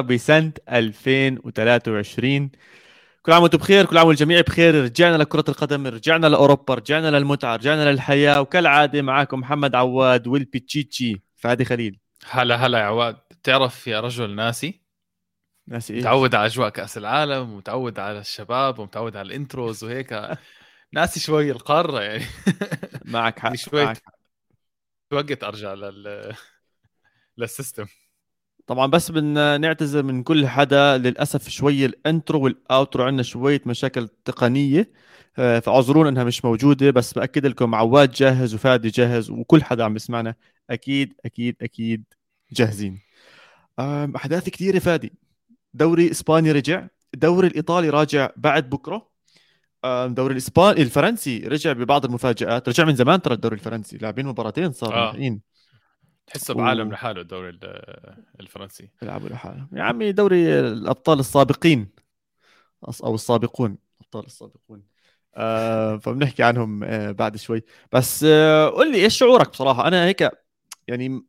بسنة 2023 كل عام وأنتم بخير كل عام والجميع بخير. رجعنا لكرة القدم رجعنا لأوروبا رجعنا للمتعة رجعنا للحياة. وكالعادة معكم محمد عواد والبيتشيتشي. فادي خليل. هلا هلا يا عواد. بتعرف يا رجل ناسي؟ ناسي إيه متعود على أجواء كأس العالم ومتعود على الشباب ومتعود على الإنتروز وهيك. ناسي شوي القارة يعني. معك حق شوي معك حق. وقت أرجع لل لل system. طبعا بس بدنا نعتذر من كل حدا للأسف شوي ال intro وال outro عندنا شوية مشاكل تقنية آه، فاعذرونا إنها مش موجودة بس بأكد لكم عواد جاهز وفادي جاهز وكل حدا عم بيسمعنا أكيد أكيد أكيد جاهزين. أحداث كثيره فادي. دوري إسباني رجع الدوري الإيطالي راجع بعد بكرة. الدوري الاسباني الفرنسي رجع ببعض المفاجآت رجع من زمان ترى الدوري الفرنسي لاعبين مباراتين صاروا آه. تحسه و- بعالم لحاله الدوري ال- الفرنسي. يلعبوا لحالهم يا عمي دوري الأبطال السابقين. أو السابقون. ابطال السابقون. آه فبنحكي عنهم آه بعد شوي. بس آه قل لي إيش شعورك بصراحة؟ أنا هيك يعني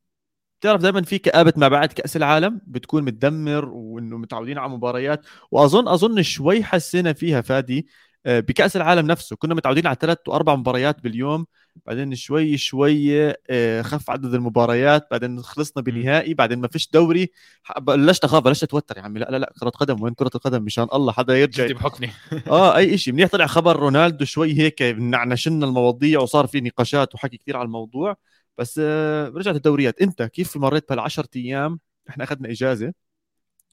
بتعرف دائما في كآبة ما بعد كأس العالم بتكون متدمر وإنه متعودين على مباريات. واظن أظن شوي حسينا فيها فادي آه، بكأس العالم نفسه. كنا متعودين على ثلاث واربع مباريات باليوم. بعدين شوي شوي آه، خف عدد المباريات بعدين خلصنا بنهائي بعدين ما فيش دوري. بلشت أخاف بلشت أتوتر يا عمي لا لا لا كرة قدم وين كرة القدم؟ مشان الله حدا يرجع بحكني آه أي شيء منيح طلع خبر رونالدو شوي هيك نعنشنا المواضيع وصار في نقاشات وحكي كثير على الموضوع. بس آه رجعت الدوريات. أنت كيف مريت بهالعشر أيام؟ إحنا أخذنا إجازة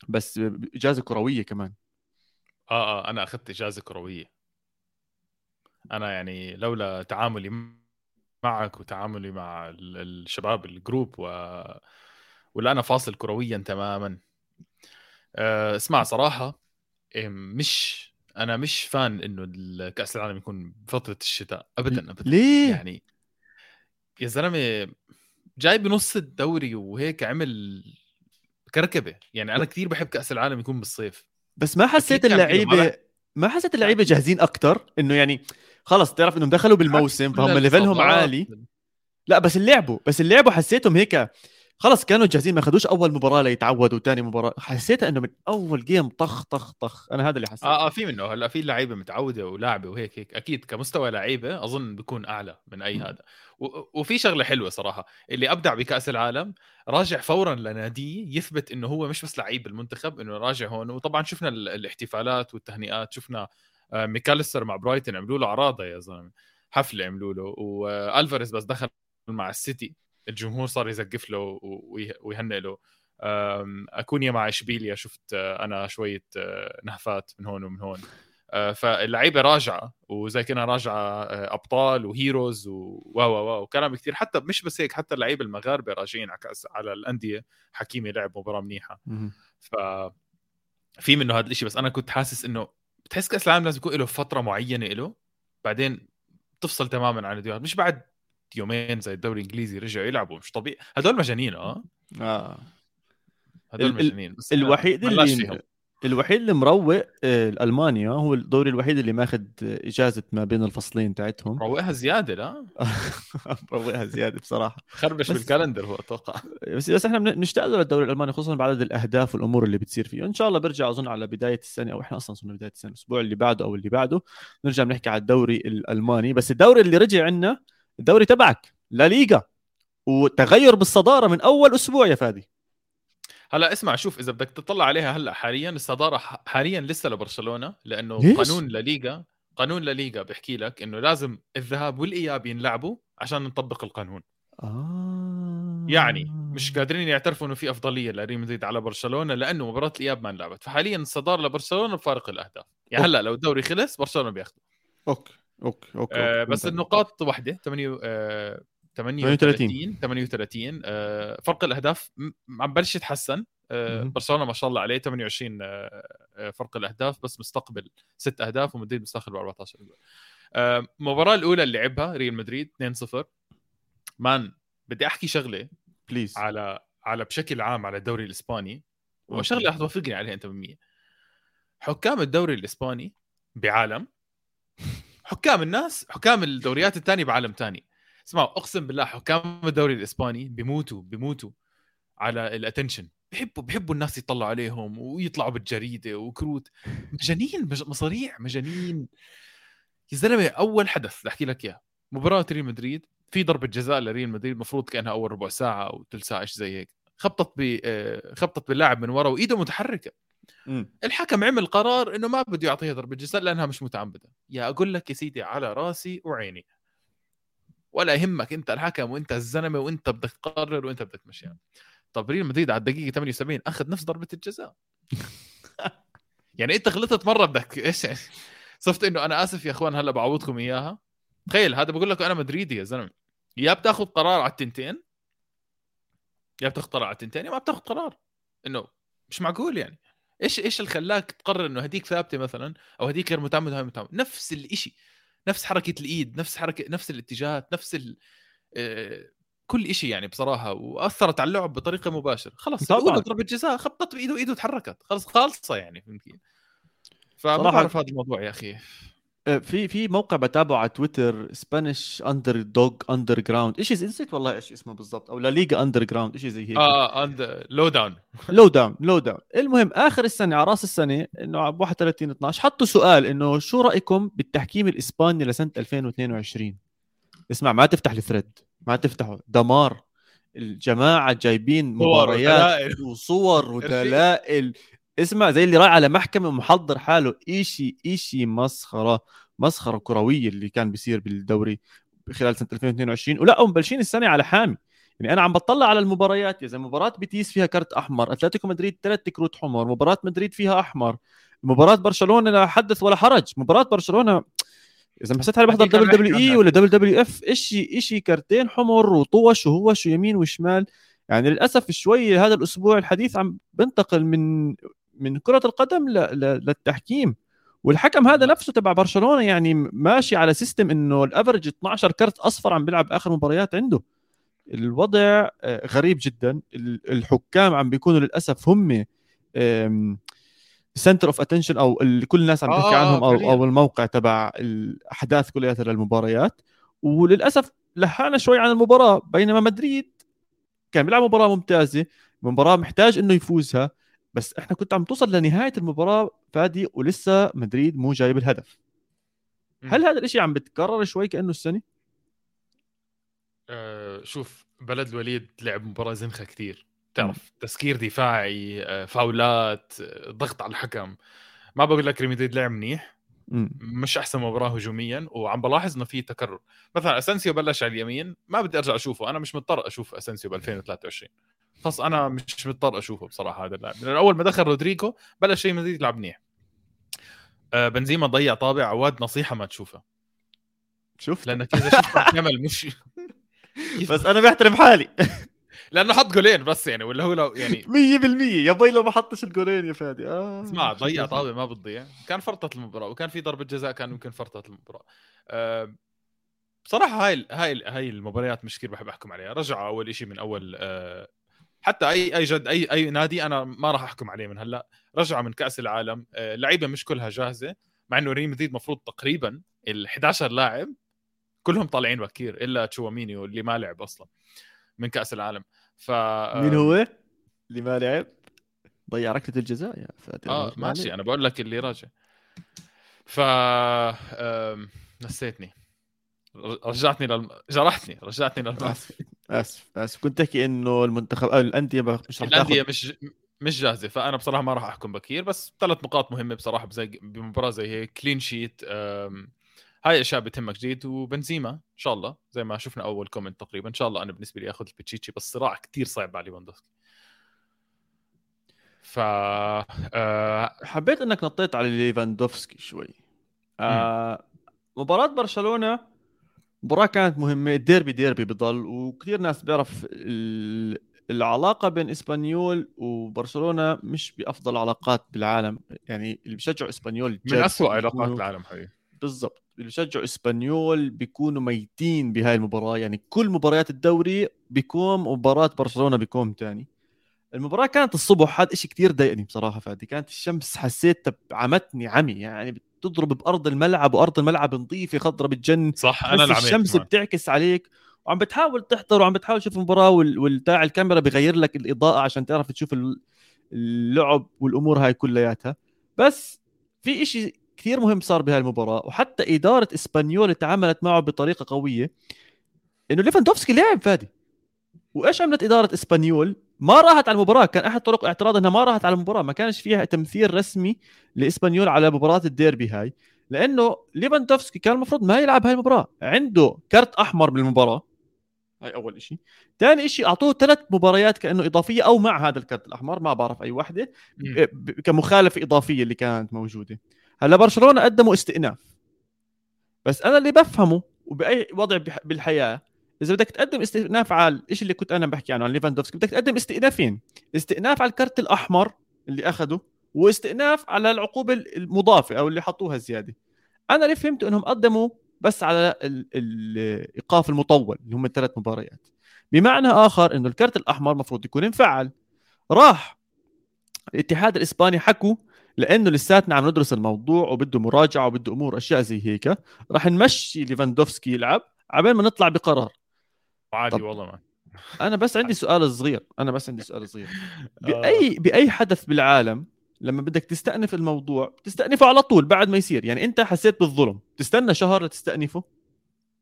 بس إجازة كروية كمان. آه آه أنا أخذت إجازة كروية. أنا يعني لولا تعاملي معك وتعاملي مع ال- الشباب الجروب و ولا أنا فاصل كرويا تماما. آه، اسمع صراحة إيه، مش أنا مش فان إنه كأس العالم يكون بفتره الشتاء ابدا ابدا. ليه؟ يعني يا زلمة جاي بنص الدوري وهيك عمل كركبة. يعني أنا كثير بحب كأس العالم يكون بالصيف. بس ما حسيت اللعيبة. ما حسيت اللعيبة جاهزين أكثر إنه يعني خلص تعرف إنهم دخلوا بالموسم فهم ليفلهم. عالي. لا بس اللعبوا بس اللعبوا حسيتهم هيك. خلص كانوا جاهزين ما اخذوش أول مباراة ليتعودوا ثاني مباراة. حسيتها إنه من أول جيم طخ طخ طخ. أنا هذا اللي حسيته. آه آه في منه. هلأ في لعيبة متعودة ولاعبة وهيك هيك. أكيد كمستوى لعيبة أظن بيكون أعلى من أي. هذا. و- وفي شغلة حلوة صراحة. اللي أبدع بكأس العالم راجع فورا لناديه يثبت إنه هو مش بس لعيب المنتخب إنه راجع هون. وطبعا شفنا ال- الاحتفالات والتهنئات شفنا ميكاليستر مع برايتن عملوا له عراضة يا زلمة. حفلة عملوا له. وألفاريز بس دخل مع السيتي. الجمهور صار يزقف له ويهنئ له. أكونا مع إشبيليا شفت آه، أنا شوية آه، نهفات من هون ومن هون. آه، فاللعيبة راجعة وزي كنا راجعة آه، أبطال و heroes و و و وكلام كثير. حتى مش بس هيك حتى اللعيبة المغاربة راجعين على كاس على الأندية. حكيمي لعب مباراة منيحة. ف في منه هذا الشيء بس أنا كنت حاسس إنه بتحس كأس العالم لازم يكون له فترة معينة له بعدين تفصل تماما عن الدوري. مش بعد يومين زي الدوري الإنجليزي رجعوا يلعبوا مش طبيعي. هدول مجانين آه. آه. هدول مجانين الوحيد اللي. الوحيد اللي مروق آه، المانيا هو الدوري الوحيد اللي ماخذ إجازة ما بين الفصلين تاعتهم. روقها زيادة لا؟ مروقها زيادة بصراحة. خربش بس- بالكالندر هو أتوقع. بس بس إحنا بن- بنشتاق له للدوري الألماني خصوصا بعدد الأهداف والأمور اللي بتصير فيه. ان شاء الله برجع أظن على بداية السنة أو إحنا أصلا صرنا بداية السنة الأسبوع اللي بعده أو اللي بعده نرجع بنحكي على الدوري الألماني. بس الدوري اللي رجع عندنا الدوري تبعك لا ليغا. وتغير بالصدارة من أول أسبوع يا فادي. هلا اسمع شوف إذا بدك تطلع عليها هلأ حاليا الصدارة حاليا لسه لبرشلونة لأنه ليش؟ قانون لليغا قانون الليغا بيحكي لك إنه لازم الذهاب والإياب ينلعبوا عشان نطبق القانون آه. يعني مش قادرين يعترفوا إنه في أفضلية لريال مدريد على برشلونة لأنه مباراة الإياب ما انلعبت فحاليا الصدارة لبرشلونة بفارق الأهداف يعني هلأ لو الدوري خلص برشلونة بياخذ okay okay okay, آه okay. بس فهمت. النقاط واحدة 8 آه 38 38 آه فرق الأهداف عم بلش يتحسن آه. برشلونة ما شاء الله عليه 28 آه فرق الأهداف بس مستقبل ست أهداف ومدريد مستقبل 14 جول المباراة الأولى اللي لعبها ريال مدريد 2-0 man بدي أحكي شغلة please على على بشكل عام على الدوري الإسباني. وشغله رح توافقني عليها أنت ب100 حكام الدوري الإسباني بعالم. حكام الناس حكام الدوريات الثانية بعالم ثاني. اسمعوا أقسم بالله حكام الدوري الإسباني بيموتوا بيموتوا على ال attention بحبوا بحبوا الناس يطلعوا عليهم ويطلعوا بالجريدة وكروت. مجانين مصاريع مجانين. يا زلمة أول حدث أحكي لك إياه. مباراة ريال مدريد في ضربة جزاء لريال مدريد المفروض كأنها أول ربع ساعة أو ثلث ساعة شيء زي هيك. خبطت ب آه، خبطت باللاعب من ورا وإيده متحركة. م. الحكم عمل قرار إنه ما بده يعطيها ضربة جزاء لأنها مش متعمدة. يا أقول لك يا سيدي على راسي وعيني. ولا يهمك أنت الحكم وأنت الزلمة وأنت بدك تقرر وأنت بدك تمشيها طب ريال مدريد على الدقيقة 78 أخذ نفس ضربة الجزاء. يعني أنت غلطت مرة بدك إيش صفت إنه أنا آسف يا أخوان هلأ بعوضكم إياها. تخيل هذا بقول لك أنا مدريدي يا زلمة. يا بتاخذ قرار على التنتين يا بتاخذ قرار على التنتين يا ما بتاخذ قرار. إنه مش معقول يعني. إيش إيش اللي خلاك تقرر إنه هديك ثابتة مثلا أو هديك غير متعمده وهي متعمده نفس الشيء نفس حركة الإيد نفس حركة نفس الاتجاهات نفس ال... آه، كل شيء يعني بصراحة وأثرت على اللعب بطريقة مباشرة. خلص طبعا. ضربة جزاء خبطت بإيده وايده تحركت خلص خالصة يعني فهمت كيف فما بعرف هذا الموضوع يا أخي. في في موقع بتابعه على تويتر Spanish underdog underground إيش نسيت والله إيش اسمه بالضبط؟ أو La Liga underground شيء زي هيك آه and lowdown lowdown lowdown المهم آخر السنة على رأس السنة إنه 31 12 حطوا سؤال إنه شو رأيكم بالتحكيم الإسباني لسنة 2022 اسمع ما تفتح ال thread ما تفتحه. دمار. الجماعة جايبين مباريات وصور ودلائل. اسمع زي اللي رايح على محكمة ومحضر حاله إشي إشي مسخرة مسخرة كروية اللي كان بيصير بالدوري خلال سنة 2022 ولا مبلشين السنة على حامي. يعني أنا عم بطلع على المباريات يا زلمه مباراة بيتيس فيها كرت أحمر أتلتيكو مدريد ثلاث كروت حمر مباراة مدريد فيها أحمر مباراة برشلونة لا حدث ولا حرج. مباراة برشلونة إذا حسيت حالي بحضر WWE ولا WWF شيء شيء كرتين حمر وطوش وهوش ويمين وشمال. يعني للأسف شوي هذا الأسبوع الحديث عم بنتقل من من كرة القدم للتحكيم. والحكم هذا نفسه تبع برشلونة يعني ماشي على system إنه ال average 12 كرت أصفر عم بيلعب آخر مباريات عنده. الوضع آه، غريب جدا. الحكام عم بيكونوا للأسف هم center of attention أو كل الناس عم تحكي آه عنهم أو أو الموقع تبع الأحداث كلها للمباريات وللأسف لحانا شوي عن المباراة بينما مدريد كان بيلعب مباراة ممتازة مباراة محتاج إنه يفوزها. بس إحنا كنت عم توصل لنهاية المباراة فادي ولسه مدريد مو جايب الهدف. هل هذا الشيء عم بتكرر شوي كأنه السنة؟ أه شوف بلد الوليد لعب مباراة زنخة كثير تعرف تسكير دفاعي آه، فاولات آه، ضغط على الحكم. ما بقول لك ريال لعب منيح. مش أحسن مباراة هجوميا وعم بلاحظ إنه في تكرر. مثلا اسنسيو بلش على اليمين ما بدي أرجع أشوفه. أنا مش مضطر أشوف اسنسيو ب 2023 خلص أنا مش مضطر أشوفه بصراحة هذا اللاعب. لأن أول ما دخل رودريجو بلش شوي مدريد يلعب منيح. آه بنزيما ضيع طابة عواد نصيحة ما تشوفها شوف لأنك إذا شفت كامل مش بس أنا بحترم حالي. لأنه حط جولين بس يعني ولا هو لو يعني 100% يا بي لو ما حطش الجولين يا فادي. آه اسمع ضيع طابة ما بتضيع. كان فرطت المباراة وكان في ضربة جزاء كان ممكن فرطت المباراة. آه بصراحة هاي هاي هاي المباريات مش كثير بحب أحكم عليها. رجعوا أول شيء من أول آه حتى اي أي جد اي أي نادي أنا ما راح أحكم عليه من هلأ. رجعوا من كأس العالم. آه اللعيبة مش كلها جاهزة مع إنه ريال مدريد المفروض تقريبا ال 11 لاعب كلهم طالعين بكير إلا تشواميني اللي ما لعب أصلا من كأس العالم. ف مين هو اللي ما لعب؟ ضيع ركلة الجزاء يا فادي آه ماشي أنا بقول لك اللي راجع. ف نسيتني. رجعتني للم... جرحتني رجعتني للماضي. آسف آسف. كنت تحكي إنه المنتخب أو الأندية مش رح الأندية تاخد... مش مش جاهزة فأنا بصراحة ما راح أحكم بكير بس ثلاث نقاط مهمة بصراحة بزي بمباراة زي هيك clean sheet هاي أشياء بتهمك جديد وبنزيما إن شاء الله زي ما شفنا أول comment تقريبا إن شاء الله أنا بالنسبة لي آخذ البتشيتشي بس صراع كثير صعب على ليفاندوفسكي ف أه... حبيت إنك نطيت على ليفاندوفسكي شوي. أه... مباراة برشلونة مباراة كانت مهمة الديربي ديربي بضل وكثير ناس بيعرف العلاقة بين إسبانيول وبرشلونة مش بأفضل علاقات بالعالم. يعني اللي بيشجعوا إسبانيول من أسوأ علاقات العالم حقيقي. بالضبط. اللي بيشجعوا إسبانيول بيكونوا ميتين بهاي المباراة. يعني كل مباريات الدوري بيكون مباراة برشلونة بيكون تاني. المباراة كانت الصبح هذا شيء كثير ضايقني بصراحة فادي. كانت الشمس حسيت عمتني عمي. يعني تضرب بأرض الملعب وأرض الملعب نظيفة خضرة بتجن صح أنا الشمس بتعكس عليك وعم بتحاول تحضر وعم بتحاول تشوف المباراة وال- والتاع الكاميرا بغير لك الإضاءة عشان تعرف تشوف ال- اللعب والأمور هاي كلياتها. بس في إشي كثير مهم صار بهاي المباراة وحتى إدارة إسبانيول تعاملت معه بطريقة قوية إنه ليفاندوفسكي لعب فادي. وإيش عملت إدارة إسبانيول؟ ما راحت على المباراة. كان أحد طرق اعتراض إنها ما راحت على المباراة. ما كانش فيها تمثيل رسمي لإسبانيول على مباراة الديربي هاي لأنه ليفاندوفسكي كان المفروض ما يلعب هاي المباراة. عنده كرت أحمر بالمباراة. هاي أول شيء ثاني شيء أعطوه ثلاث مباريات كأنه إضافية أو مع هذا الكرت الأحمر. ما بعرف أي وحدة. كمخالفة إضافية اللي كانت موجودة. هلا برشلونة قدموا استئناف. بس أنا اللي بفهمه وبأي وضع بالحياة إذا بدك تقدم استئناف على الشيء اللي كنت أنا بحكي عنه عن ليفاندوفسكي بدك تقدم استئنافين. استئناف على الكرت الأحمر اللي اخذه واستئناف على العقوبة المضافة أو اللي حطوها زيادة. أنا اللي فهمت إنهم قدموا بس على ال- الإيقاف المطول اللي هم الثلاث مباريات. بمعنى آخر إنه الكرت الأحمر المفروض يكون انفعل. راح الاتحاد الإسباني حكوا لأنه لساتنا عم ندرس الموضوع وبده مراجعة وبده أمور أشياء زي هيك. راح نمشي ليفاندوفسكي يلعب عبين ما نطلع بقرار. عادي. والله ما أنا بس عندي سؤال صغير أنا بس عندي سؤال صغير. آه. بأي باي حدث بالعالم لما بدك تستأنف الموضوع تستأنفه على طول بعد ما يصير؟ يعني أنت حسيت بالظلم تستنى شهر لتستأنفه؟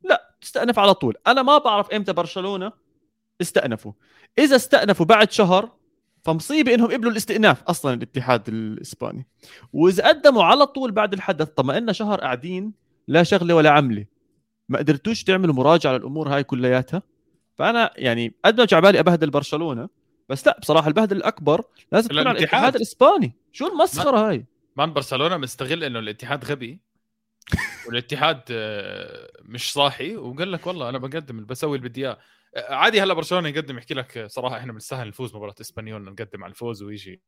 لا تستأنف على طول. أنا ما بعرف إمتى برشلونة استأنفوا. إذا استأنفوا بعد شهر فمصيبة إنهم قبلوا الاستئناف أصلا الاتحاد الإسباني. وإذا قدموا على طول بعد الحدث طب ما شهر قاعدين لا شغلة ولا عملة. ما قدرتوش تعملوا مراجعة للأمور هاي كلياتها؟ فأنا يعني قد ما بالي أبهدل برشلونة بس لا بصراحة البهدل الأكبر لازم تكون على الاتحاد. الإسباني. شو المسخرة هاي؟ مان برشلونة مستغل إنه الاتحاد غبي والاتحاد آه، مش صاحي وقال لك والله أنا بقدم بسوي اللي بدي إياه. آه، عادي هلا برشلونة يقدم يحكي لك آه، صراحة إحنا بنستاهل نفوز مباراة إسبانيول نقدم على الفوز ويجي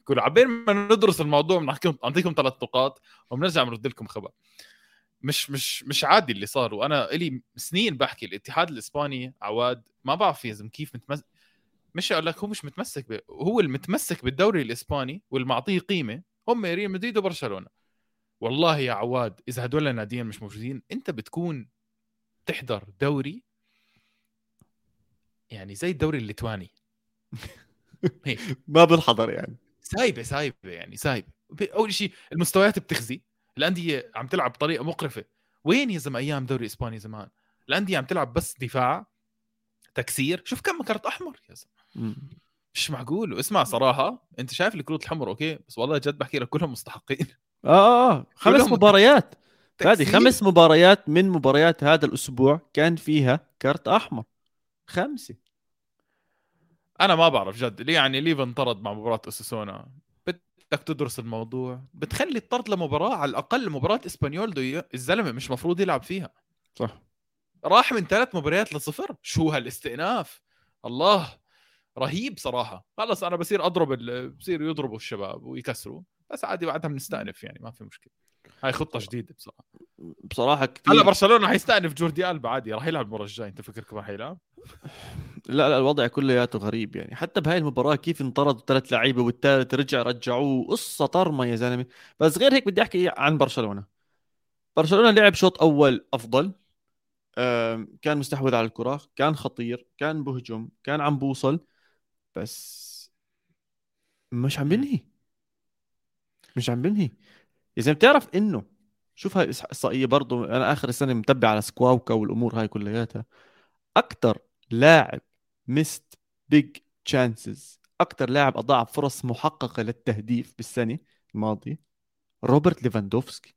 يقول عبين ما ندرس الموضوع بنحكيكم نعطيكم ثلاث نقاط وبنرجع بنرد لكم خبر. مش مش مش عادي اللي صار. وأنا إلي سنين بحكي الاتحاد الإسباني عواد ما بعرف يا زلمة كيف متمسك مش أقول لك هو مش متمسك ب... هو المتمسك بالدوري الإسباني والمعطيه قيمة هم ريال مدريد وبرشلونة. والله يا عواد إذا هدول الناديين مش موجودين أنت بتكون تحضر دوري يعني زي الدوري الليتواني. هيك ما بالحضر يعني. سايبة سايبة يعني سايبة. أول شيء المستويات بتخزي الأندية عم تلعب بطريقة مقرفة. وين يا زلمة أيام دوري إسباني زمان؟ الأندية عم تلعب بس دفاع تكسير. شوف كم كرت أحمر يا زلمة. مش معقول. واسمع صراحة أنت شايف الكروت الحمر أوكي؟ بس والله جد بحكي لك كلهم مستحقين. آه آه آه. خمس مباريات. تكسير. خمس مباريات من مباريات هذا الأسبوع كان فيها كرت أحمر. خمسة. أنا ما بعرف جد. ليه يعني ليفا انطرد مع مباراة أوساسونا بدك تدرس الموضوع. بتخلي الطرد لمباراة على الأقل مباراة إسبانيول هذا الزلمة مش مفروض يلعب فيها. صح. راح من ثلاث مباريات لصفر. شو هالاستئناف! الله! رهيب صراحة. خلص أنا بصير أضرب ال- بصير يضربوا الشباب ويكسروا. بس عادي بعدها بنستأنف يعني ما في مشكلة. هاي خطة جديدة بصراحة. بصراحة كثير هلا برشلونة حيستأنف جوردي ألبا. عادي راح يلعب المرة الجاية. أنت فكر كمان حيلعب؟ لا لا الوضع كلياته غريب يعني. حتى بهاي المباراة كيف انطردوا ثلاث لعيبة والثالث رجع رجعوه. قصة طرمة يا زلمة. بس غير هيك بدي أحكي عن برشلونة. برشلونة لعب شوط أول أفضل. كان مستحوذ على الكرة كان خطير كان بهجم كان عم بوصل. بس مش عم بنهي. مش عم بنهي. يا زلمة بتعرف إنه شوف هاي الاحصائيه برضه أنا آخر السنة متبع على سكواوكا والأمور هاي كلياتها. أكثر لاعب missed big chances أكثر لاعب أضاع فرص محققة للتهديف بالسنة الماضية روبرت ليفاندوفسكي.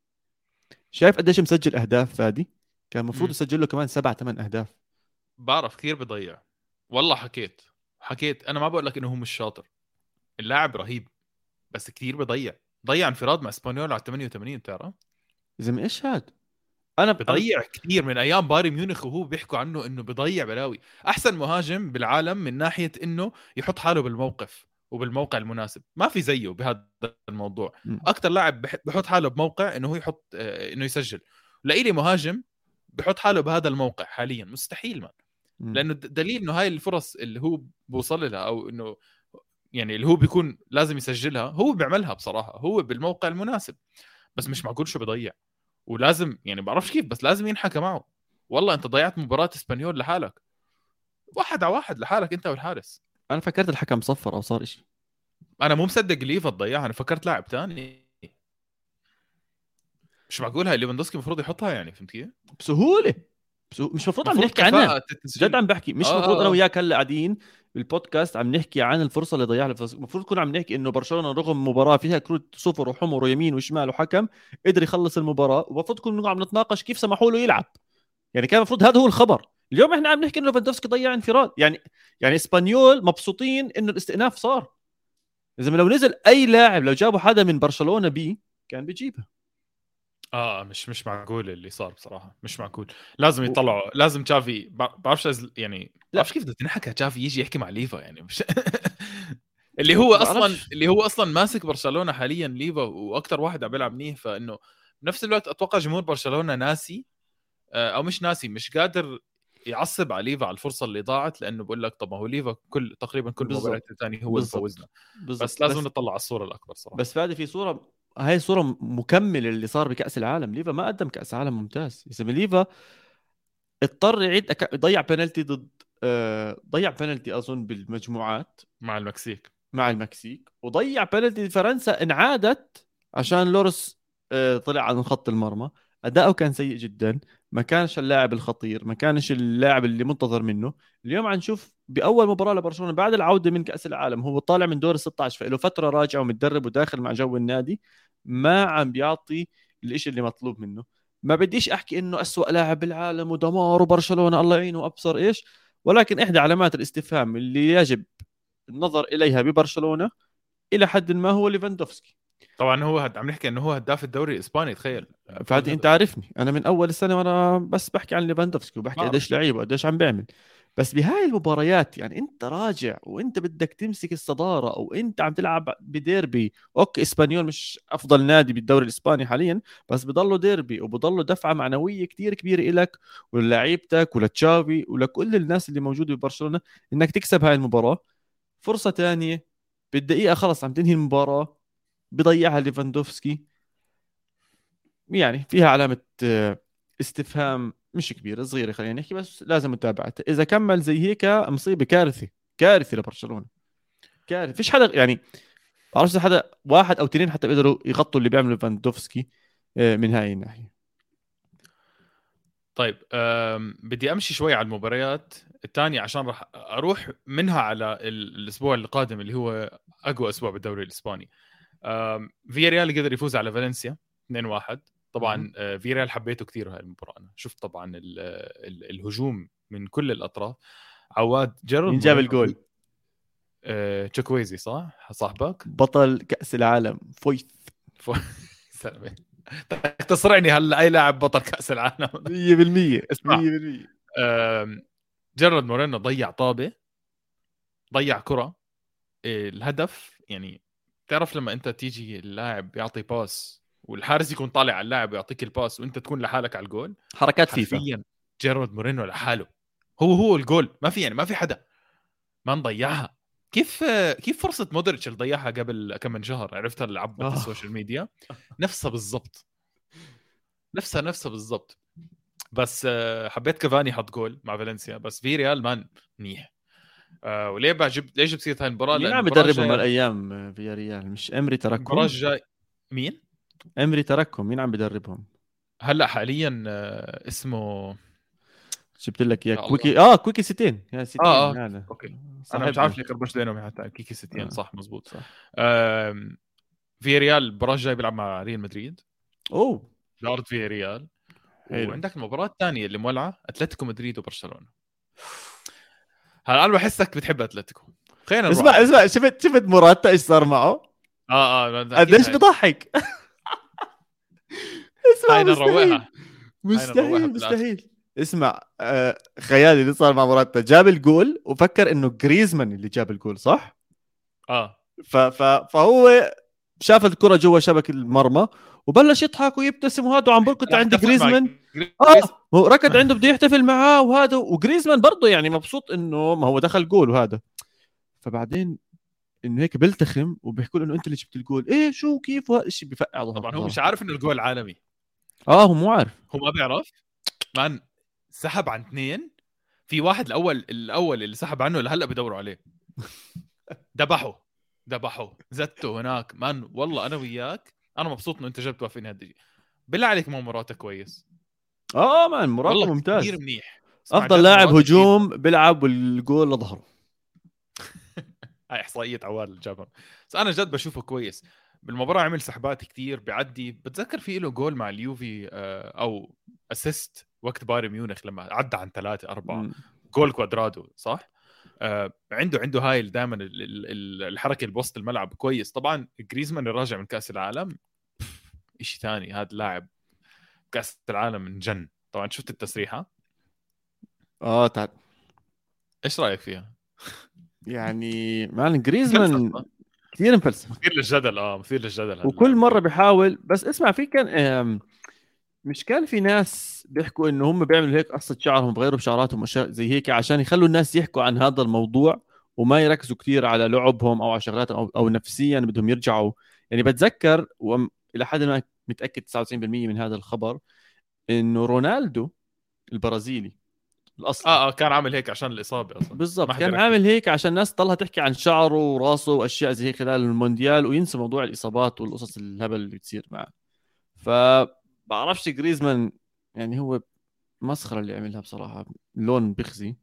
شايف قديش مسجل أهداف فادي؟ كان المفروض. يسجل له كمان سبع ثمان أهداف. بعرف كثير بضيع. والله حكيت حكيت. أنا ما بقول لك إنه هو مش شاطر. اللاعب رهيب بس كثير بضيع. ضيع انفراد مع إسبانيول على 88 بتعرف؟ يا زلمه إيش هاد؟ أنا بضيع كثير من أيام بايرن ميونخ وهو بيحكوا عنه إنه بضيع بلاوي. أحسن مهاجم بالعالم من ناحية إنه يحط حاله بالموقف وبالموقع المناسب. ما في زيه بهذا الموضوع. أكثر لاعب بح- بحط حاله بموقع إنه هو يحط آه، إنه يسجل. لإلي مهاجم بحط حاله بهذا الموقع حاليا. مستحيل مان مم. لأنه دليل إنه هاي الفرص اللي هو بوصل لها أو إنه يعني اللي هو بيكون لازم يسجلها هو بيعملها بصراحة. هو بالموقع المناسب. بس مش معقول شو بضيع. ولازم يعني بعرفش كيف بس لازم ينحكى معه. والله انت ضيعت مباراة اسبانيول لحالك. واحد على واحد لحالك انت والحارس. أنا فكرت الحكم صفر أو صار شيء أنا مو مصدق ليفا تضيعها أنا فكرت لاعب ثاني مش معقول هاي ليفاندوسكي المفروض يحطها يعني فهمت كيف؟ بسهوله بسهولة. مش المفروض عم نحكي عنها. جد عم بحكي. مش آه، المفروض آه، أنا آه. وياك هلا قاعدين بالبودكاست عم نحكي عن الفرصة اللي ضيعها. المفروض كنا عم نحكي إنه برشلونة رغم مباراة فيها كروت صفر وحمر ويمين وشمال وحكم قدر يخلص المباراة. ومفروض كنا عم نتناقش كيف سمحوا له يلعب. يعني كان المفروض هذا هو الخبر. اليوم إحنا عم نحكي إنه ليفاندوفسكي ضيع انفراد. يعني يعني إسبانيول مبسوطين إنه الاستئناف صار. إذا لو نزل أي لاعب لو جابوا حدا من برشلونة بي كان بيجيبها آه مش مش معقول اللي صار بصراحة مش معقول لازم يطلعوا لازم تشافي بع- بعرفش يعني بعرفش كيف بده تنحكى تشافي يجي يحكي مع ليفا يعني مش اللي هو أصلا بعرفش. اللي هو أصلا ماسك برشلونة حاليا ليفا وأكثر واحد عم بيلعب منيح فإنه بنفس الوقت أتوقع جمهور برشلونة ناسي آه، أو مش ناسي مش قادر يعصب على ليفا على الفرصة اللي ضاعت لأنه بقول لك طب ما هو ليفا كل تقريبا كل. مباريات الثانية هو اللي. فوزنا. بس لازم نطلع على الصورة الأكبر صراحة بس فادي في صورة هاي صوره مكملة اللي صار بكأس العالم. ليفا ما قدم كأس عالم ممتاز. يا زلمة ليفا اضطر يعيد أك... ضيع بنالتي ضد آه، ضيع بنالتي أظن بالمجموعات مع المكسيك. مع المكسيك وضيع بنالتي فرنسا انعادت عشان لورس آه، طلع عن خط المرمى. أداؤه كان سيء جدا. ما كانش اللاعب الخطير ما كانش اللاعب اللي منتظر منه. اليوم عم نشوف بأول مباراة لبرشلونة بعد العودة من كأس العالم هو طالع من دور ال 16 فله فترة راجع ومتدرب وداخل مع جو النادي ما عم بيعطي الإشي اللي مطلوب منه. ما بديش أحكي إنه أسوأ لاعب بالعالم ودمار وبرشلونة الله يعينه وأبصر إيش ولكن إحدى علامات الاستفهام اللي يجب النظر إليها ببرشلونة إلى حد ما هو ليفاندوفسكي. طبعا هو هد... عم نحكي إنه هو هداف الدوري الإسباني تخيل. فهذه أنت عارفني. أنا من أول السنة وأنا بس بحكي عن ليفاندوفسكي وبحكي. قديش لعيب وقديش عم بيعمل. بس بهاي المباريات يعني أنت راجع وأنت بدك تمسك الصدارة أو انت عم تلعب بديربي. أوكي إسبانيول مش أفضل نادي بالدوري الإسباني حاليا بس بضله ديربي وبضله دفعة معنوية كتير كبيرة إلك ولعيبتك ولتشافي ولكل الناس اللي موجودة ببرشلونة إنك تكسب هاي المباراة. فرصة ثانية بالدقيقة خلص عم تنهي المباراة. بضيعها ليفاندوفسكي. يعني فيها علامة آه، استفهام مش كبيرة صغيرة خلينا نحكي بس لازم متابعتها إذا كمل زي هيك مصيبة كارثة كارثة لبرشلونة. كارثة. فيش حدا يعني بعرفش حدا واحد أو اثنين حتى بيقدروا يغطوا اللي بيعمله ليفاندوفسكي آه، من هاي الناحية. طيب. بدي أمشي شوي على المباريات. الثانية عشان راح أروح منها على ال... الأسبوع القادم اللي هو أقوى أسبوع بالدوري الإسباني. فيا ريال قدر يفوز على فالنسيا 2-1 طبعا آه، فيا ريال حبيته كثير هاي المباراة. أنا شفت طبعا ال... ال... الهجوم من كل الأطراف. عواد جرب مين جاب الجول؟ آه... تشوكويزي صح؟ صاحبك؟ بطل كأس العالم فويث. سلامة بدك تصرعني هلا أي لاعب بطل كأس العالم؟ 100% اسمع. 100% آم، جيرارد مورينو ضيع طابة ضيع كرة. إيه، الهدف يعني تعرف لما أنت تيجي اللاعب يعطي pass والحارس يكون طالع على اللاعب ويعطيك ال pass وأنت تكون لحالك على الجول؟ حركات فيفا. حرفيا جيرارد مورينو لحاله. هو هو الجول. ما في يعني ما في حدا. ما نضيعها. كيف كيف فرصة مودريتش اللي ضيعها قبل كم من شهر؟ عرفتها اللي عبت آه. ال social media. نفسها بالضبط. نفسها نفسها بالضبط. بس آه، حبيت كافاني حط جول مع فالنسيا. بس فياريال man منيح آه، وليه بجيب ليش جبت هاي المباراة؟ مين عم الجاية- هالأيام فياريال. مش إمري تركهم؟ المباراة الجاي مين؟ إمري تركهم. مين عم بدربهم هلأ حاليا آه، اسمه جبت لك اياه يا كيكي. آه كيكي سيتين يا سيتين آه، هذا okay. أنا. مش عارف ليه كربش بينهم حتى كيكي سيتين آه. صح مزبوط صح. آم، فياريال المباراة الجاية بيلعب مع ريال مدريد. أوه. بأرض فياريال. حلو. وعندك المباراة الثانية اللي مولعة أتلتيكو مدريد وبرشلونة. هلا أنا بحسك بتحب أتلتيكو؟ خلينا نروح. اسمع اسمع شفت شفت موراتا إيش صار معه؟ آه آه قديش بضحك؟ اسمع هاي مستحيل. نروقها مستحيل. مستحيل. اسمع آه خيالي اللي صار مع موراتا. جاب الجول وفكر إنه جريزمان اللي جاب الجول صح؟ آه. ف ف فهو شاف الكرة جوا شبك المرمى وبلش يضحك ويبتسم وهذا وعم بركض عند جريزمان. جريز- آه ركض عنده بده يحتفل معاه وهذا. وجريزمان برضه يعني مبسوط إنه ما هو دخل جول وهذا. فبعدين إنه هيك بيلتخم وبيحكوا له إنه أنت اللي جبت الجول إيه شو كيف وهذا الشيء بفقع ظهره طبعا هو مش عارف إنه الجول عالمي. آه هو مو عارف. هو ما بيعرف. man سحب عن اثنين. في واحد الأول الأول اللي سحب عنه لهلا بدوروا عليه. ذبحه ذبحه زته هناك. man والله أنا وياك أنا مبسوط إنه أنت جبت توافقني هالدقيقه بالله عليك موراتا كويس. آه man موراتا ممتاز. كثير منيح. أفضل لاعب هجوم بيلعب والجول لظهره هاي إحصائية عواد اللي جابها بس أنا جد بشوفه كويس. بالمباراة عمل سحبات كتير بيعدي. بتذكر في له جول مع اليوفي آه، أو assist وقت بايرن ميونخ لما عدى عن ثلاثة أربعة. جول كوادرادو صح؟ آه عنده عنده هاي دائما الحركة اللي بوسط الملعب كويس. طبعا جريزمان اللي راجع من كأس العالم شيء ثاني هذا لاعب كأس العالم من جن طبعا شفت التسريحة آه تعال إيش رأيك فيها؟ يعني مان جريزمان فلسفة. كثير مفلسف مثير للجدل آه مثير للجدل وكل. مرة بيحاول بس اسمع في كان مش كان في ناس بيحكوا إنه هم بيعملوا هيك قصة شعرهم بغيروا بشعراتهم زي هيك عشان يخلوا الناس يحكوا عن هذا الموضوع وما يركزوا كثير على لعبهم أو على شغلاتهم أو, أو نفسيا بدهم يرجعوا يعني بتذكر والى حد ما متأكد 99% من هذا الخبر إنه رونالدو البرازيلي الأصلي. آه آه كان عامل هيك عشان الإصابة أصلا. بالضبط كان ركز. عامل هيك عشان الناس تضلها تحكي عن شعره وراسه وأشياء زي هيك خلال المونديال وينسى موضوع الإصابات والقصص الهبل اللي بتصير معه. ف بعرفش جريزمان يعني هو مسخرة اللي عملها بصراحة لون بخزي.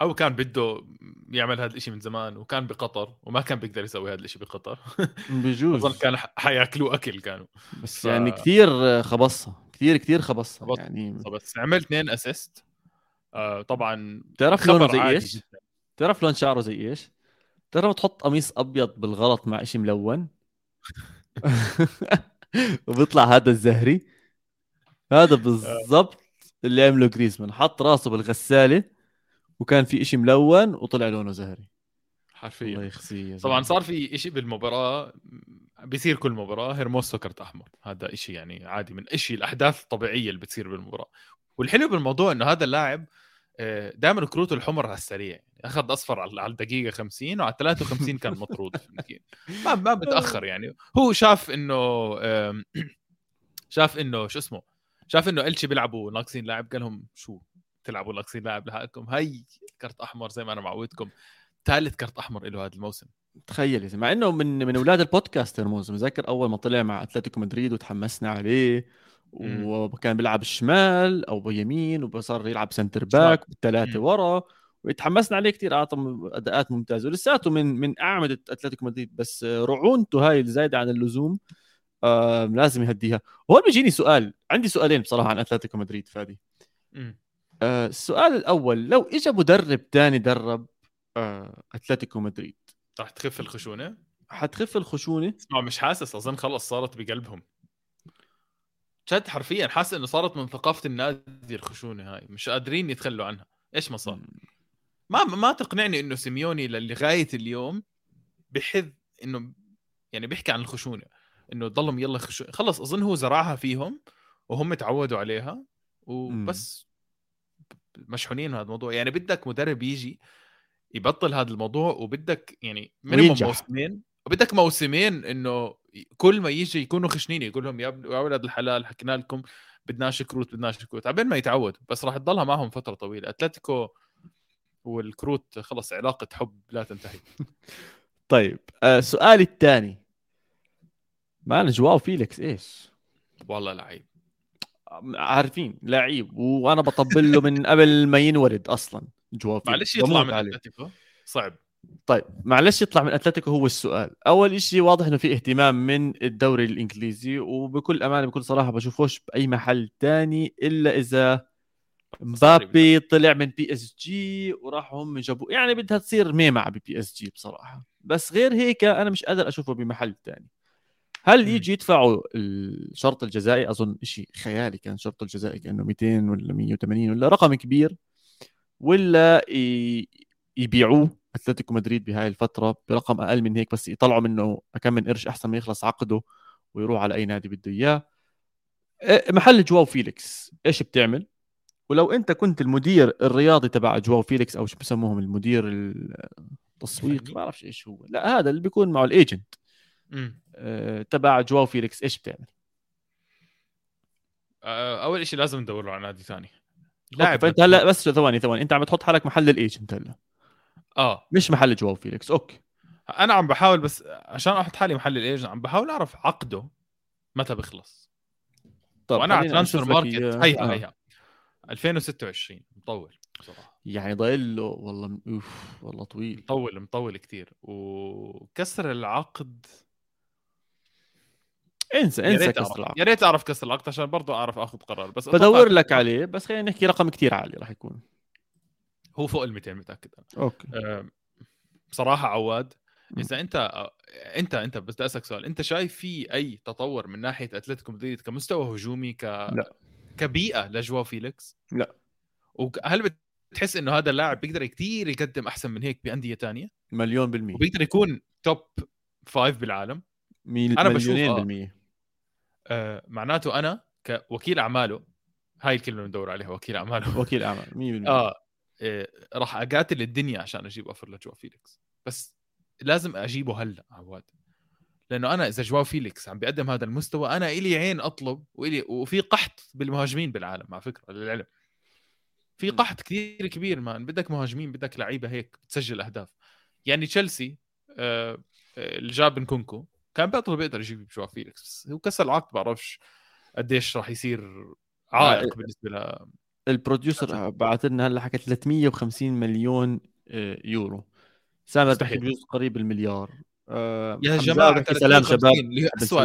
أو كان بده يعمل هذا الشيء من زمان وكان بقطر وما كان بيقدر يسوي هذا الشيء بقطر. بجوز. أظن كان حياكلوه أكل كانوا. بس ف- يعني كثير خبصها كثير كثير خبصها خبص. يعني بس عمل اثنين أسيست. آه طبعا بتعرف لونه زي إيش؟ بتعرف لون شعره زي إيش؟ بتعرف تحط قميص أبيض بالغلط مع شيء ملون؟ وبيطلع هذا الزهري. هذا بالضبط اللي عمله جريزمان. حط راسه بالغسالة وكان في إشي ملون وطلع لونه زهري. الله حرفيا يخزيه يا طبعا. صار في شيء بالمباراة بيصير كل مباراة هرموسو كرت أحمر. هذا شيء يعني عادي من شيء الأحداث الطبيعيه اللي بتصير بالمباراة. والحلو بالموضوع إنه هذا اللاعب دائما كروته الحمر على السريع. أخذ أصفر على الدقيقة 50 وعلى 53 كان مطرود؟ ما ما بتاخر يعني. هو شاف إنه شاف إنه شو اسمه شاف إنه إلشي بيلعبوا ناقصين لاعب قال لهم شو؟ تلعبوا ناقصين لاعب لحالكم هي كرت أحمر زي ما أنا معودكم. ثالث كرت أحمر له هذا الموسم. تخيل. مع إنه من من أولاد البودكاست هيرموسو متذكر أول ما طلع مع أتلتيكو مدريد وتحمسنا عليه. وكان بيلعب الشمال أو بيمين وصار يلعب center back بالثلاثة. ورا وتحمسنا عليه كثير أعطى أداءات ممتازة. ولساته من من أعمدة أتلتيكو مدريد. بس رعونته هاي الزايدة عن اللزوم آه لازم يهديها. هون بيجيني سؤال. عندي سؤالين بصراحة عن أتلتيكو مدريد فادي. آه السؤال الأول لو اجى مدرب تاني درب آه أتلتيكو مدريد. راح تخف الخشونة؟ حتخف الخشونة؟ اسمع مش حاسس أظن خلص صارت بقلبهم. جد حرفيا حاسس إنه صارت من ثقافة النادي الخشونة هاي مش قادرين يتخلوا عنها. إيش ما صار؟ ما ما تقنعني إنه سيميوني لغايه اليوم بحذ إنه يعني بيحكي عن الخشونة إنه ضلهم يلا خشونه خلص أظن هو زرعها فيهم وهم تعودوا عليها وبس. مشحونين هذا الموضوع. يعني بدك مدرب يجي يبطل هذا الموضوع وبدك يعني minimum. موسمين وبدك موسمين إنه كل ما يجي يكونوا خشنين يقول لهم يا ولد الحلال حكينا لكم بدناش كروت بدناش كروت. عبين ما يتعودوا بس راح تضلها معهم فترة طويلة. أتلتيكو والكروت خلص علاقة حب لا تنتهي. طيب آه سؤالي الثاني. man جواو فيليكس إيش؟ والله لعيب. عارفين لعيب وأنا بطبل له من قبل ما ينولد أصلا فيليكس معلش يطلع من. أتلتيكو. صعب. طيب معلش يطلع من أتلتيكو هو السؤال. أول شيء واضح إنه في اهتمام من الدوري الإنجليزي وبكل أمانة بكل صراحة بشوفوش بأي محل تاني إلا إذا مبابي طلع من PSG وراحوا هم جابوا يعني بدها تصير ميمع ب PSG بصراحة. بس غير هيك أنا مش قادر أشوفه بمحل تاني. هل. يجي يدفعوا الشرط الجزائي أظن شيء خيالي كان شرط الجزائي كأنه 200 ولا 180 ولا رقم كبير ولا يبيعوه أتلتيكو مدريد بهاي الفترة برقم أقل من هيك بس يطلعوا منه كم من قرش أحسن ما يخلص عقده ويروح على أي نادي بده إياه إيه، محل جواو فيليكس إيش بتعمل ولو أنت كنت المدير الرياضي تبع جواو فيليكس أو شو بسموهم المدير التسويق؟ ما بعرفش إيش هو لا هذا اللي بيكون معه ال agent. آه، تبع جواو فيليكس. إيش بتعمل؟ آه، أول شيء لازم ندور له على نادي ثاني. لاعب فأنت هلا بس ثواني ثواني. أنت عم تحط حالك محل ال agent هلا. آه. مش محل جواو فيليكس. okay. أنا عم بحاول بس عشان أحط حالي محل ال agent عم بحاول أعرف عقده متى بيخلص. طب وأنا على Transfermarkt هيها آه. هيها 2026 مطول بصراحة. يعني ضايل له. والله أوف والله طويل. مطول مطول كثير وكسر العقد انسى انسى كسر العقد يا ريت أعرف كسر العقد عشان برضه أعرف آخذ قرار بس بدور لك عليه بس خلينا نحكي رقم كثير عالي راح يكون. هو فوق ال 200 متأكد أنا. okay. أه بصراحة عواد إذا أنت أنت أنت بس بدي أسألك سؤال أنت شايف في أي تطور من ناحية أتلتيكو مدريد كمستوى هجومي ك لا. كبيئة لجواو فيليكس؟ لا. وهل بتحس إنه هذا اللاعب بيقدر كثير يقدم أحسن من هيك بأندية تانية؟ مليون بالمية. وبيقدر يكون top five بالعالم؟ ميل... أنا بشوف آه. بالمية. آه معناته أنا كوكيل أعماله هاي الكلمة اللي بدور عليها وكيل أعماله. وكيل اعمال 100% آه إيه راح أقاتل الدنيا عشان أجيب offer لجواو فيليكس. بس لازم أجيبه هلأ عواد. لأنه أنا إذا جواو فيليكس عم بيقدم هذا المستوى أنا إلي عين أطلب وإلي وفي قحط بالمهاجمين بالعالم على فكرة للعلم في قحط كثير كبير man. بدك مهاجمين بدك لعيبة هيك تسجل أهداف. يعني تشيلسي آه, آه، اللي جاب نكونكو كان بيقدر بيقدر يجيب جواو فيليكس بس هو كسر العقد بعرفش قديش راح يصير عائق آه بالنسبة له البروديوسر بعث لنا هلا حكى 350 مليون آه، يورو. سامر بحكي بجوز قريب المليار. آه يا جماعة سلام شباب. اللي هي اسوء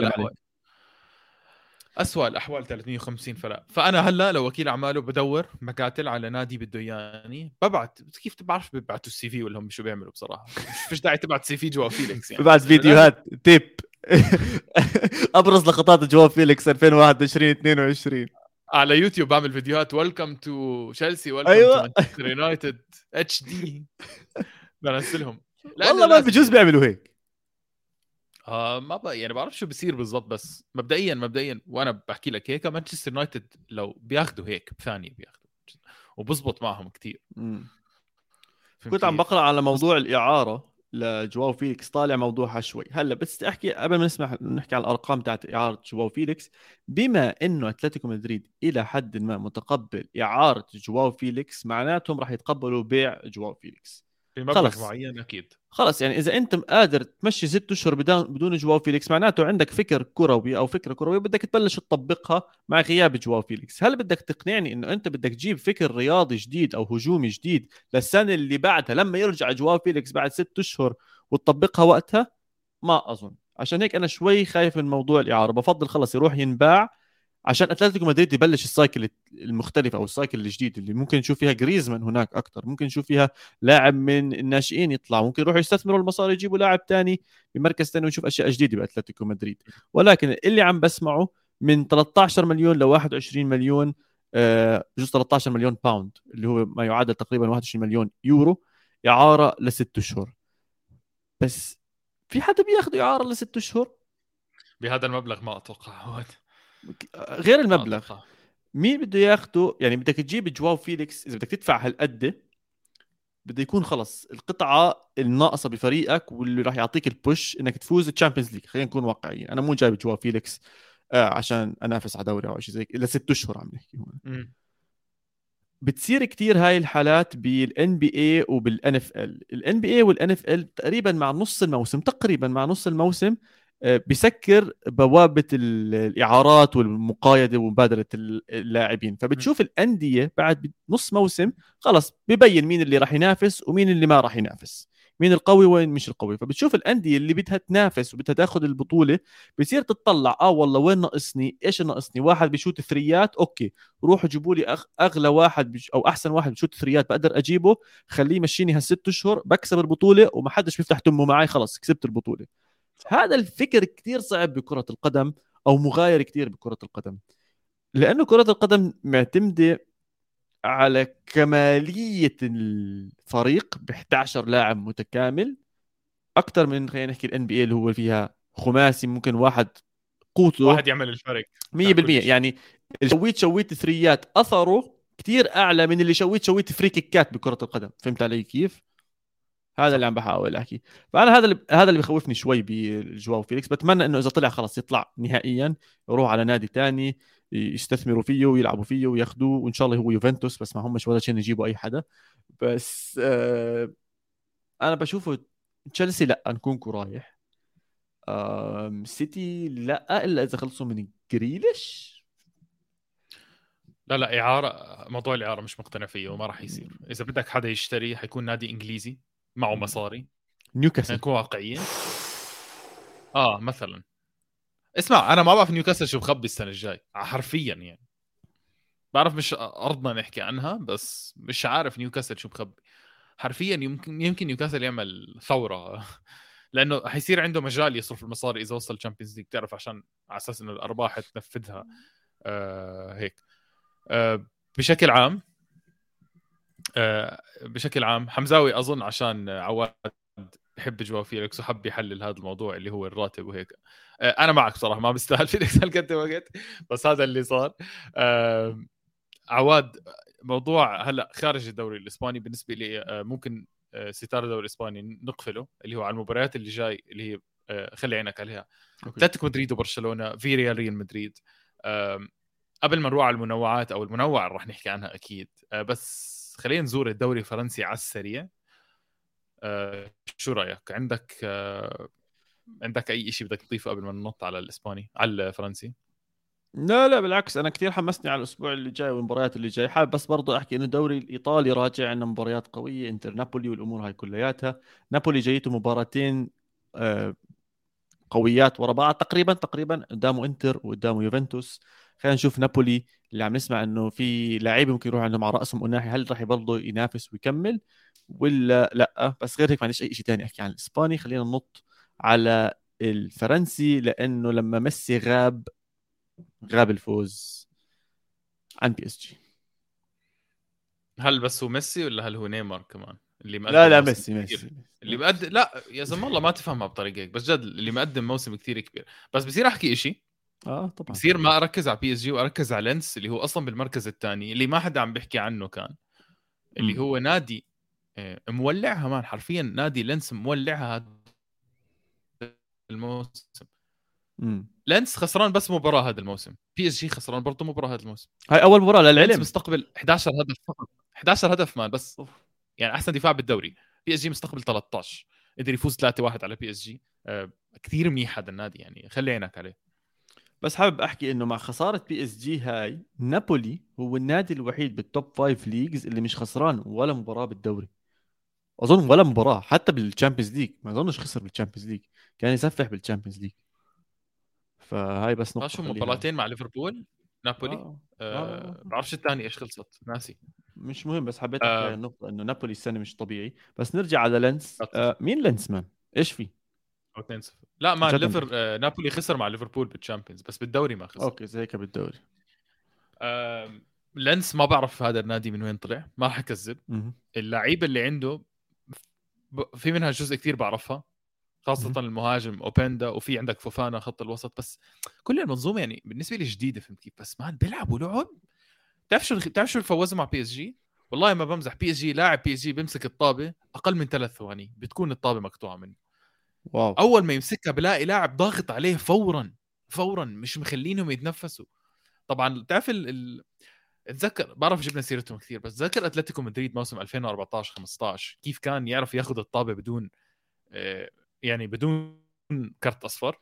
اسوء الأحوال 350 فلا فأنا هلأ لو وكيل أعماله بدور مقاتل على نادي بده إياني ببعت. كيف بعرف ببعتوا ال CV ولا هم شو بيعملوا بصراحة؟ فيش داعي تبعت CV جواو فيليكس يعني. ببعت فيديوهات تيب. أبرز لقطات جواو فيليكس 2021 22 على يوتيوب بعمل فيديوهات. welcome to تشيلسي welcome to مانشستر يونايتد HD بنزلهم. والله ما بجوز بيعملوا هيك. آه ما بقى يعني بعرف شو بصير بالضبط بس مبدئيا مبدئيا وأنا بحكي لك هيك مانشستر يونايتد لو بياخذوا هيك بثانية بياخذوا وبزبط معهم كثير كنت عم بقرأ على موضوع الإعارة لجواو فيليكس طالع موضوعها شوي. هلأ بس أحكي قبل ما نسمح نحكي على الأرقام تاعت إعارة جواو فيليكس بما إنه أتلتيكو مدريد إلى حد ما متقبل إعارة جواو فيليكس معناتهم راح يتقبلوا بيع جواو فيليكس. بمبلغ معين أكيد. خلص يعني إذا أنت قادر تمشي ست أشهر بدون بدون جواو فيليكس معناته عندك فكر كروي أو فكرة كروية بدك تبلش تطبقها مع غياب جواو فيليكس. هل بدك تقنعني إنه أنت بدك تجيب فكر رياضي جديد أو هجومي جديد للسنة اللي بعدها لما يرجع جواو فيليكس بعد ست أشهر وتطبقها وقتها؟ ما أظن. عشان هيك أنا شوي خايف من موضوع الإعارة. بفضل خلص يروح ينباع عشان أتلتيكو مدريد يبلش ال cycle المختلفه أو ال cycle الجديد اللي ممكن نشوف فيها جريزمان هناك أكثر ممكن نشوف فيها لاعب من الناشئين يطلع ممكن يروحوا يستثمروا المصاري يجيبوا لاعب ثاني بمركز ثاني ونشوف أشياء جديدة بأتلتيكو مدريد. ولكن اللي عم بسمعه من 13 مليون ل 21 مليون آه، بجوز 13 مليون pound اللي هو ما يعادل تقريبا 21 مليون يورو إعارة لست أشهر. بس في حدا بياخذ إعارة لست أشهر؟ بهذا المبلغ ما أتوقع. غير المبلغ. مين بده ياخده؟ يعني بدك تجيب جواو فيليكس إذا بدك تدفع هالقد بده يكون خلص القطعة الناقصة بفريقك واللي راح يعطيك ال push إنك تفوز ال Champions League خلينا نكون واقعيين. أنا مو جايب جواو فيليكس آه عشان أنافس على دوري أو شيء زي الا ست أشهر عم نحكي هون. بتصير كثير هاي الحالات بال NBA وبال NFL ال NBA وال NFL تقريبا مع نص الموسم تقريبا مع نص الموسم آه، بسكر بوابة الإعارات والمقايده ومبادلة اللاعبين. فبتشوف الأندية بعد نص موسم خلص ببين مين اللي راح ينافس ومين اللي ما راح ينافس. مين القوي وين مش القوي. فبتشوف الأندية اللي بدها تنافس وبدها تاخذ البطولة بصير تطلع آه والله وين ناقصني؟ إيش ناقصني؟ واحد بيشوت three ات okay روحوا جيبوا لي. أغلى واحد. أو أحسن واحد بيشوت ثريات بقدر أجيبه خليه يمشيني هالست أشهر بكسب البطولة وما حدش بيفتح تمه معي خلص كسبت البطولة. هذا الفكر كثير صعب بكرة القدم أو مغاير كثير بكرة القدم. لأنه كرة القدم معتمدة على كمالية الفريق ب 11 لاعب متكامل. أكثر من خلينا نحكي الان بي اي اللي هو فيها خماسي ممكن واحد قوته واحد يعمل الفرق. 100% يعني اللي شويت شويت three ات أثره كثير أعلى من اللي شويت شويت free kick ات بكرة القدم. فهمت علي كيف؟ هذا اللي عم بحاول أحكي. فأنا هذا اللي هذا اللي بخوفني شوي بجواو فيليكس. بتمنى إنه إذا طلع خلص يطلع نهائيا يروح على نادي ثاني يستثمروا فيه ويلعبوا فيه وياخذوه وإن شاء الله هو يوفنتوس بس ما همش ولا شيء يجيبوا أي حدا. بس آه أنا بشوفه تشيلسي لأ نكونكو رايح. آه سيتي لأ إلا إذا خلصوا من جريليش. لا لا إعارة موضوع الإعارة مش مقتنع فيه وما راح يصير. إذا بدك حدا يشتري حيكون نادي إنجليزي. معه مصاري. نيوكاسل. نكون واقعيين. آه مثلا. اسمع أنا ما بعرف نيوكاسل شو بخبي السنة الجاي. حرفيا يعني. بعرف مش أرضنا نحكي عنها بس مش عارف نيوكاسل شو بخبي حرفيا يمكن يمكن نيوكاسل يعمل ثورة. لأنه حيصير عنده مجال يصرف المصاري إذا وصل ال Champions League تعرف عشان على أساس إنه الأرباح تنفذها. آه هيك. آه بشكل عام بشكل عام حمزاوي أظن عشان عواد بحب جواو فيليكس وحب يحلل هذا الموضوع اللي هو الراتب وهيك. آه أنا معك صراحة ما بستاهل فيليكس هالقد وقت بس هذا اللي صار. آه عواد موضوع هلأ خارج الدوري الإسباني بالنسبة لي آه ممكن آه ستار الدوري الإسباني نقفله اللي هو على المباريات اللي جاي اللي هي آه خلي عينك عليها. أتلتيكو مدريد وبرشلونة في ريال ريال مدريد قبل ما نروح على المنوعات أو المنوع اللي رح نحكي عنها أكيد آه بس خلينا نزور الدوري الفرنسي على السريع. آه شو رأيك؟ عندك آه عندك أي شيء بدك تضيفه قبل ما ننط على الإسباني على الفرنسي؟ لا لا بالعكس أنا كثير حمسني على الأسبوع اللي جاي والمباريات اللي جاي. حابب بس برضه أحكي إنه الدوري الإيطالي راجع عندنا مباريات قوية إنتر نابولي والأمور هاي كلياتها. نابولي جايته مباراتين آه قويات ورا بعض تقريبا تقريبا قدامه إنتر وقدامه يوفنتوس. خلينا نشوف نابولي اللي عم نسمع إنه في لعيبه ممكن يروح عندهم على رأسهم وناحي هل راح يبرضه ينافس ويكمل ولا لأ؟ بس غير هيك ما عنديش أي شيء ثاني أحكي عن الاسباني خلينا ننط على الفرنسي لأنه لما ميسي غاب غاب الفوز عن PSG. هل بس هو ميسي ولا هل هو نيمار كمان؟ اللي مقدم لا لا ميسي ميسي اللي مقدم لا يا زلمة الله ما تفهمها بطريقة هيك بس جد اللي مقدم موسم كثير كبير. بس بصير أحكي شيء آه طبعا. بصير ما أركز على PSG وأركز على لينس اللي هو أصلا بالمركز الثاني اللي ما حدا عم بيحكي عنه كان. اللي هو نادي آه، مولعها man حرفيا نادي لينس مولعها هذا الموسم. لينس خسران بس مباراة هذا الموسم. PSG خسران برضه مباراة هذا الموسم. هاي أول مباراة لينس للعلم مستقبل 11 هدف فقط. 11 هدف man بس. يعني أحسن دفاع بالدوري. PSG مستقبل 13 قدر يفوز 3-1 على PSG آه كثير منيح هذا النادي يعني خلي عينك عليه. بس حابب أحكي إنه مع خسارة PSG هاي نابولي هو النادي الوحيد بال top five leagues اللي مش خسران ولا مباراة بالدوري أظن ولا مباراة حتى بال Champions League ما أظنش خسر بال Champions League كان يسفح بال Champions League فهاي بس نقطة شو مباراتين مع ليفربول نابولي آه. آه. آه. آه. بعرفش الثاني إيش خلصت ناسي مش مهم بس حبيت أحكي آه. النقطه إنه نابولي السنة مش طبيعي بس نرجع على لينس آه مين لينس man إيش في 2 0 لا ما ليفر آه نابولي خسر مع ليفربول بال Champions بس بالدوري ما خسر. أوكي زي هيك بالدوري. آه لينس ما بعرف هذا النادي من وين طلع ما راح اكذب اللعيبة اللي عنده في منها جزء كثير بعرفها خاصة المهاجم اوبندا وفي عندك فوفانا خط الوسط بس كل المنظومة يعني بالنسبة لي جديدة فهمت كيف بس man بيلعبوا لعب. بتعرف شو بتعرف شو الفوزوا مع بي اس جي؟ والله ما بمزح بي اس جي لاعب بي اس جي بيمسك الطابة أقل من ثلاث ثواني بتكون الطابة مقطوعة منه. واو. أول ما يمسكها بلاقي لاعب ضاغط عليه فورا فورا مش مخلينهم يتنفسوا. طبعا بتعرف ال... ال... اتذكر بعرف جبنا سيرتهم كثير بس ذكر أتلتيكو مدريد موسم 2014 15 كيف كان يعرف ياخذ الطابة بدون آه، يعني بدون كرت أصفر؟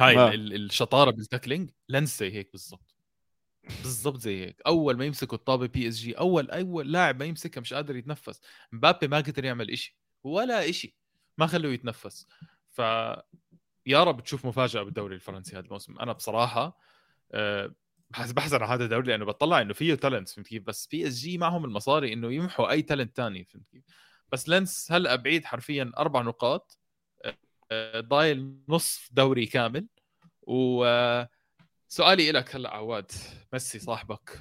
هاي آه. الشطارة بال tackling. لنس زي هيك بالضبط. بالضبط زي هيك. أول ما يمسكوا الطابة بي إس جي أول أول لاعب ما يمسكها مش قادر يتنفس. مبابي ما قدر يعمل إشي ولا إشي. ما خلوه يتنفس. ف يا رب تشوف مفاجأة بالدوري الفرنسي هذا الموسم. أنا بصراحة أه بحزن على هذا الدوري لأنه بطلع إنه فيه talent فهمت كيف؟ بس بي اس جي معهم المصاري إنه يمحوا أي talent ثاني فهمت كيف؟ بس لينس هلا بعيد حرفيا أربع نقاط؟ آه، ضايل نصف دوري كامل. وسؤالي لك هلأ عواد ميسي صاحبك.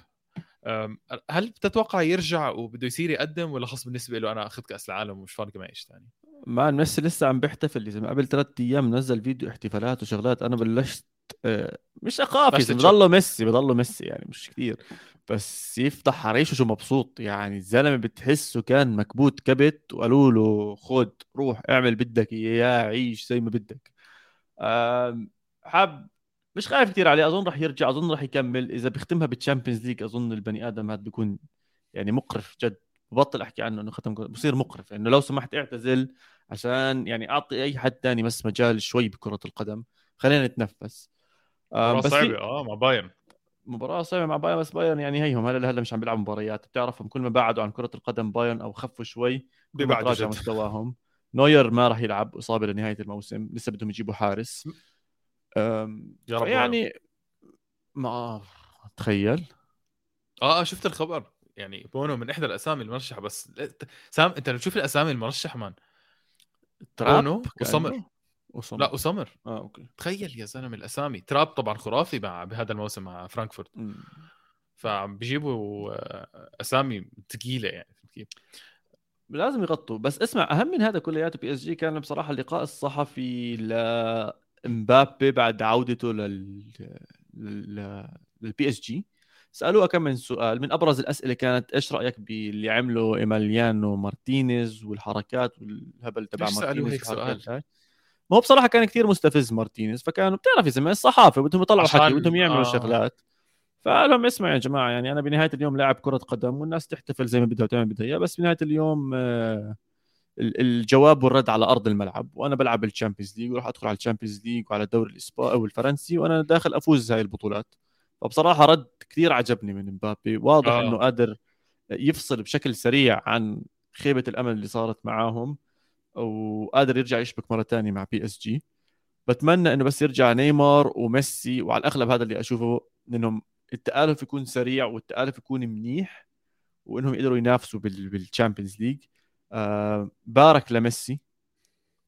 هل بتتوقع يرجع وبده يصير يقدم ولا خص بالنسبة له؟ أنا اخذت كأس العالم ومش فارقه معي إيش ثاني؟ ما ميسي لسه عم بيحتفل إذا قبل ثلاث أيام نزل فيديو احتفالات وشغلات أنا بلشت آه، مش أخاف بضله ميسي بضله ميسي يعني مش كثير بس يفتح حريشه شو مبسوط يعني الزلمة بتحسه كان مكبوت كبت وقالوا له خد روح اعمل بدك إياه عيش زي ما بدك. حاب مش خايف كثير عليه أظن راح يرجع أظن راح يكمل. إذا بيختمها بال Champions League أظن البني آدم هذا بيكون يعني مقرف جد. ببطل أحكي عنه إنه ختم بصير مقرف إنه لو سمحت اعتزل عشان يعني أعطي أي حد ثاني بس مجال شوي بكرة القدم. خلينا نتنفس. آه بس صعبة. آه مع بايرن. مباراة صعبة مع بايرن بس بايرن يعني هيهم. هلا هلا مش عم بيلعبوا مباريات. بتعرفهم كل ما بعدوا عن كرة القدم بايرن أو خفوا شوي بيبعدوا مستواهم. نوير ما راح يلعب إصابة لنهاية الموسم. لسه بدهم يجيبوا حارس. يا رب يعني ما تخيل. آه, آه، شفت الخبر. يعني بونو من إحدى الأسامي المرشحة بس سام أنت لو تشوف الأسامي المرشحة man. بونو وسمر وسمر لا وسمر آه أوكي تخيل يا زلمه الاسامي تراب طبعا خرافي مع بهذا الموسم مع فرانكفورت فعم بيجيبوا آه، اسامي ثقيله يعني كيف لازم يغطوا بس اسمع اهم من هذا كلياته بي اس جي كان بصراحه اللقاء الصحفي لمبابي بعد عودته لل للبي اس جي سالوه كم من سؤال. من أبرز الأسئلة كانت إيش رأيك باللي عمله إيماليانو مارتينيز والحركات والهبل تبع مارتينيز هيك سؤال؟ ما هو بصراحة كان كثير مستفز مارتينيز فكانوا بتعرف يا زلمة الصحافه بدهم يطلعوا حكي بدهم يعملوا آه. شغلات. فقال لهم اسمعوا يا جماعة يعني أنا بنهاية اليوم لاعب كرة قدم والناس تحتفل زي ما بدها وتعمل بدها إياه بس بنهاية اليوم آه الجواب والرد على أرض الملعب. وأنا بلعب ال Champions League وراح أدخل على ال Champions League وعلى الدوري الاسباني أو الفرنسي وأنا داخل أفوز هاي البطولات. فبصراحة رد كثير عجبني من مبابي. واضح آه. إنه قادر يفصل بشكل سريع عن خيبة الأمل اللي صارت معاهم وقادر يرجع يشبك مرة ثانية مع بي اس جي بتمنى إنه بس يرجع نيمار وميسي وعلى الأغلب هذا اللي أشوفه إنهم التألف يكون سريع والتألف يكون منيح وإنهم يقدروا ينافسوا بال Champions League آه بارك لميسي.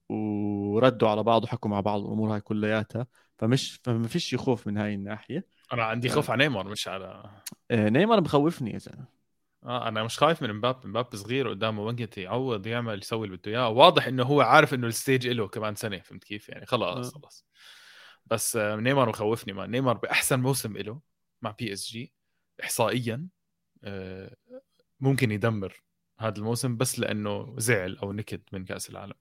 وردوا على بعض وحكوا مع بعض الأمور هاي كلياتها. فمش فما فيش خوف من هاي الناحية. أنا عندي خوف على نيمار مش على آه نيمار بخوفني يا زلمة. آه أنا مش خايف من مباب مباب صغير قدامه وقت يعوض يعمل يسوي اللي بده إياه. واضح إنه هو عارف إنه ال stage له كمان سنة فهمت كيف؟ يعني خلاص آه. خلاص. بس آه نيمار مخوفني ما نيمار بأحسن موسم له مع بي إس جي احصائيا آه ممكن يدمر هذا الموسم بس لأنه زعل أو نكد من كأس العالم.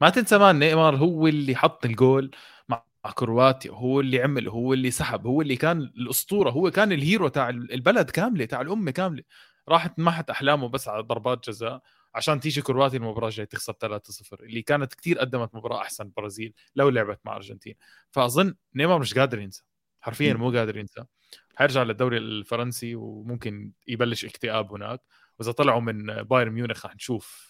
ما تنسى man نيمار هو اللي حط الجول مع كرواتيا هو اللي عمل هو اللي سحب هو اللي كان الأسطورة هو كان ال hero تاع البلد كاملة تاع الأمة كاملة. راحت محت أحلامه بس على ضربات جزاء عشان تيجي كرواتيا المباراة الجاية تخسر 3-0 اللي كانت كثير قدمت مباراة أحسن البرازيل لو لعبت مع أرجنتين. فأظن نيمار مش قادر ينسى حرفيا مو قادر ينسى. حيرجع للدوري الفرنسي وممكن يبلش اكتئاب هناك. وإذا طلعوا من بايرن ميونخ راح نشوف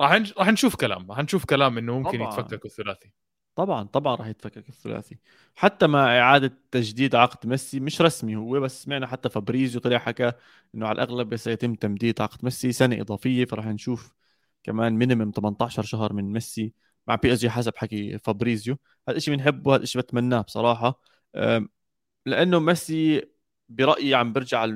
راح راح نشوف كلام راح نشوف كلام إنه ممكن طبعا. يتفككوا الثلاثي. طبعا طبعا راح يتفكك الثلاثي. حتى مع إعادة تجديد عقد ميسي مش رسمي هو بس سمعنا حتى فابريزيو طلع حكى إنه على الأغلب سيتم تمديد عقد ميسي سنة إضافية فراح نشوف كمان minimum 18 شهر من ميسي. مع بي اس جي حسب حكي فابريزيو. هذا الشيء بنحبه هذا الشيء بتمناه بصراحة. لأنه ميسي برأيي عم برجع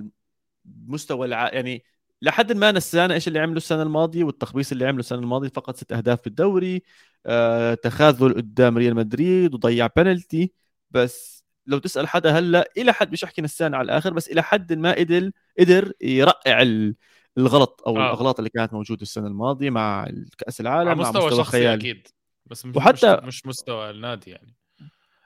المستوى الع... يعني لحد ما نسانا إيش اللي عمله السنة الماضية والتخبيص اللي عمله السنة الماضية فقط ست أهداف في الدوري آه، تخاذل قدام ريال مدريد وضيع بنالتي بس لو تسأل حدا هلأ إلى حد مش احكي نسان على الآخر بس إلى حد ما قدر قدر يرقع الغلط أو آه. الأغلاط اللي كانت موجودة السنة الماضية مع كأس العالم على مستوى, مع مستوى شخصي أكيد. بس مش وحتى مش مستوى النادي يعني.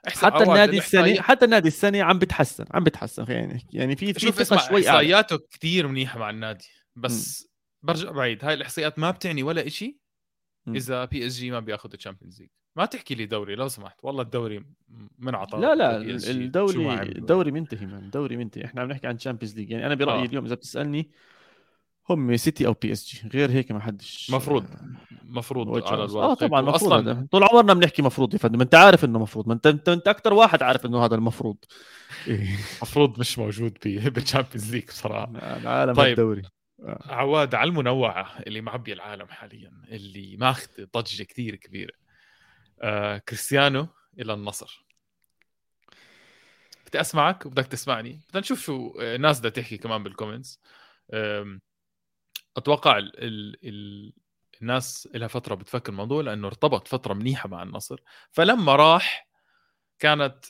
حتى النادي السنة حتى النادي السنة عم بتحسن عم بتحسن. خلينا نحكي يعني في في ثقه شوي إحصائياته كثير منيحة مع النادي. بس م. برجع بعيد. هاي الإحصائيات ما بتعني ولا شيء إذا بي اس جي ما بياخذ ال Champions League ما تحكي لي دوري لو سمحت. والله الدوري منعطى لا لا الدوري الدوري منتهي من الدوري منتهي. إحنا عم نحكي عن ال Champions League يعني أنا برأيي آه. اليوم إذا بتسألني هم سيتي أو بي اس جي غير هيك ما حدش مفروض. مفروض على الورق آه طبعا مفروض. أصلاً... طول عمرنا بنحكي مفروض يا فندم. أنت عارف إنه مفروض. ما انت انت, أنت أكثر واحد عارف إنه هذا المفروض. مفروض مش موجود بال Champions League بصراحة. العالم طيب. الدوري عواد على الموضوع اللي معبي العالم حاليا اللي ماخذ ضجة كثير كبيرة. آه كريستيانو إلى النصر. بدي أسمعك وبدك تسمعني. بدنا نشوف شو الناس بدها تحكي كمان بال comments أتوقع ال ال ال الناس لها فترة بتفكر الموضوع لأنه ارتبط فترة منيحة مع النصر. فلما راح كانت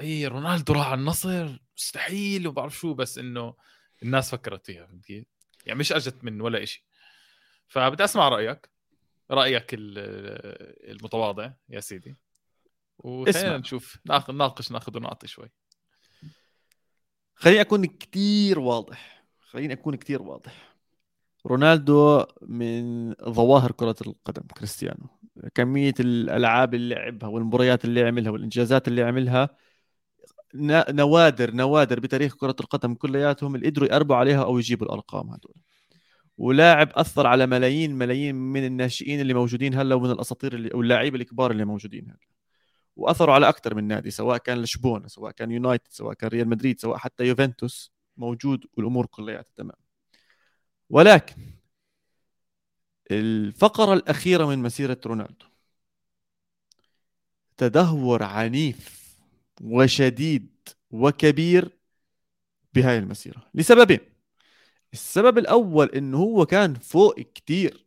هي رونالدو راح على النصر مستحيل وما بعرف شو بس إنه الناس فكرت فيها فهمت كيف؟ يعني مش أجت من ولا شيء فبدي أسمع رأيك رأيك المتواضع يا سيدي. وخلينا نشوف ناخذ ناقش ناخذ ونعطي شوي. خليني أكون كثير واضح خليني أكون كثير واضح. رونالدو من ظواهر كرة القدم كريستيانو. كمية الألعاب اللي لعبها والمباريات اللي عملها والإنجازات اللي عملها نوادر نوادر بتاريخ كرة القدم كلياتهم اللي قدروا يقربوا عليها أو يجيبوا الأرقام هدول. ولاعب أثر على ملايين ملايين من الناشئين اللي موجودين هلا ومن الأساطير اللي واللاعبين الكبار اللي موجودين هلا. وأثروا على أكثر من نادي سواء كان لشبونة سواء كان يونايتد سواء كان ريال مدريد سواء حتى يوفنتوس موجود والأمور كلياتها تمام. ولكن الفقرة الأخيرة من مسيرة رونالدو. تدهور عنيف. وشديد وكبير بهاي المسيرة. لسببين السبب الأول إنه هو كان فوق كتير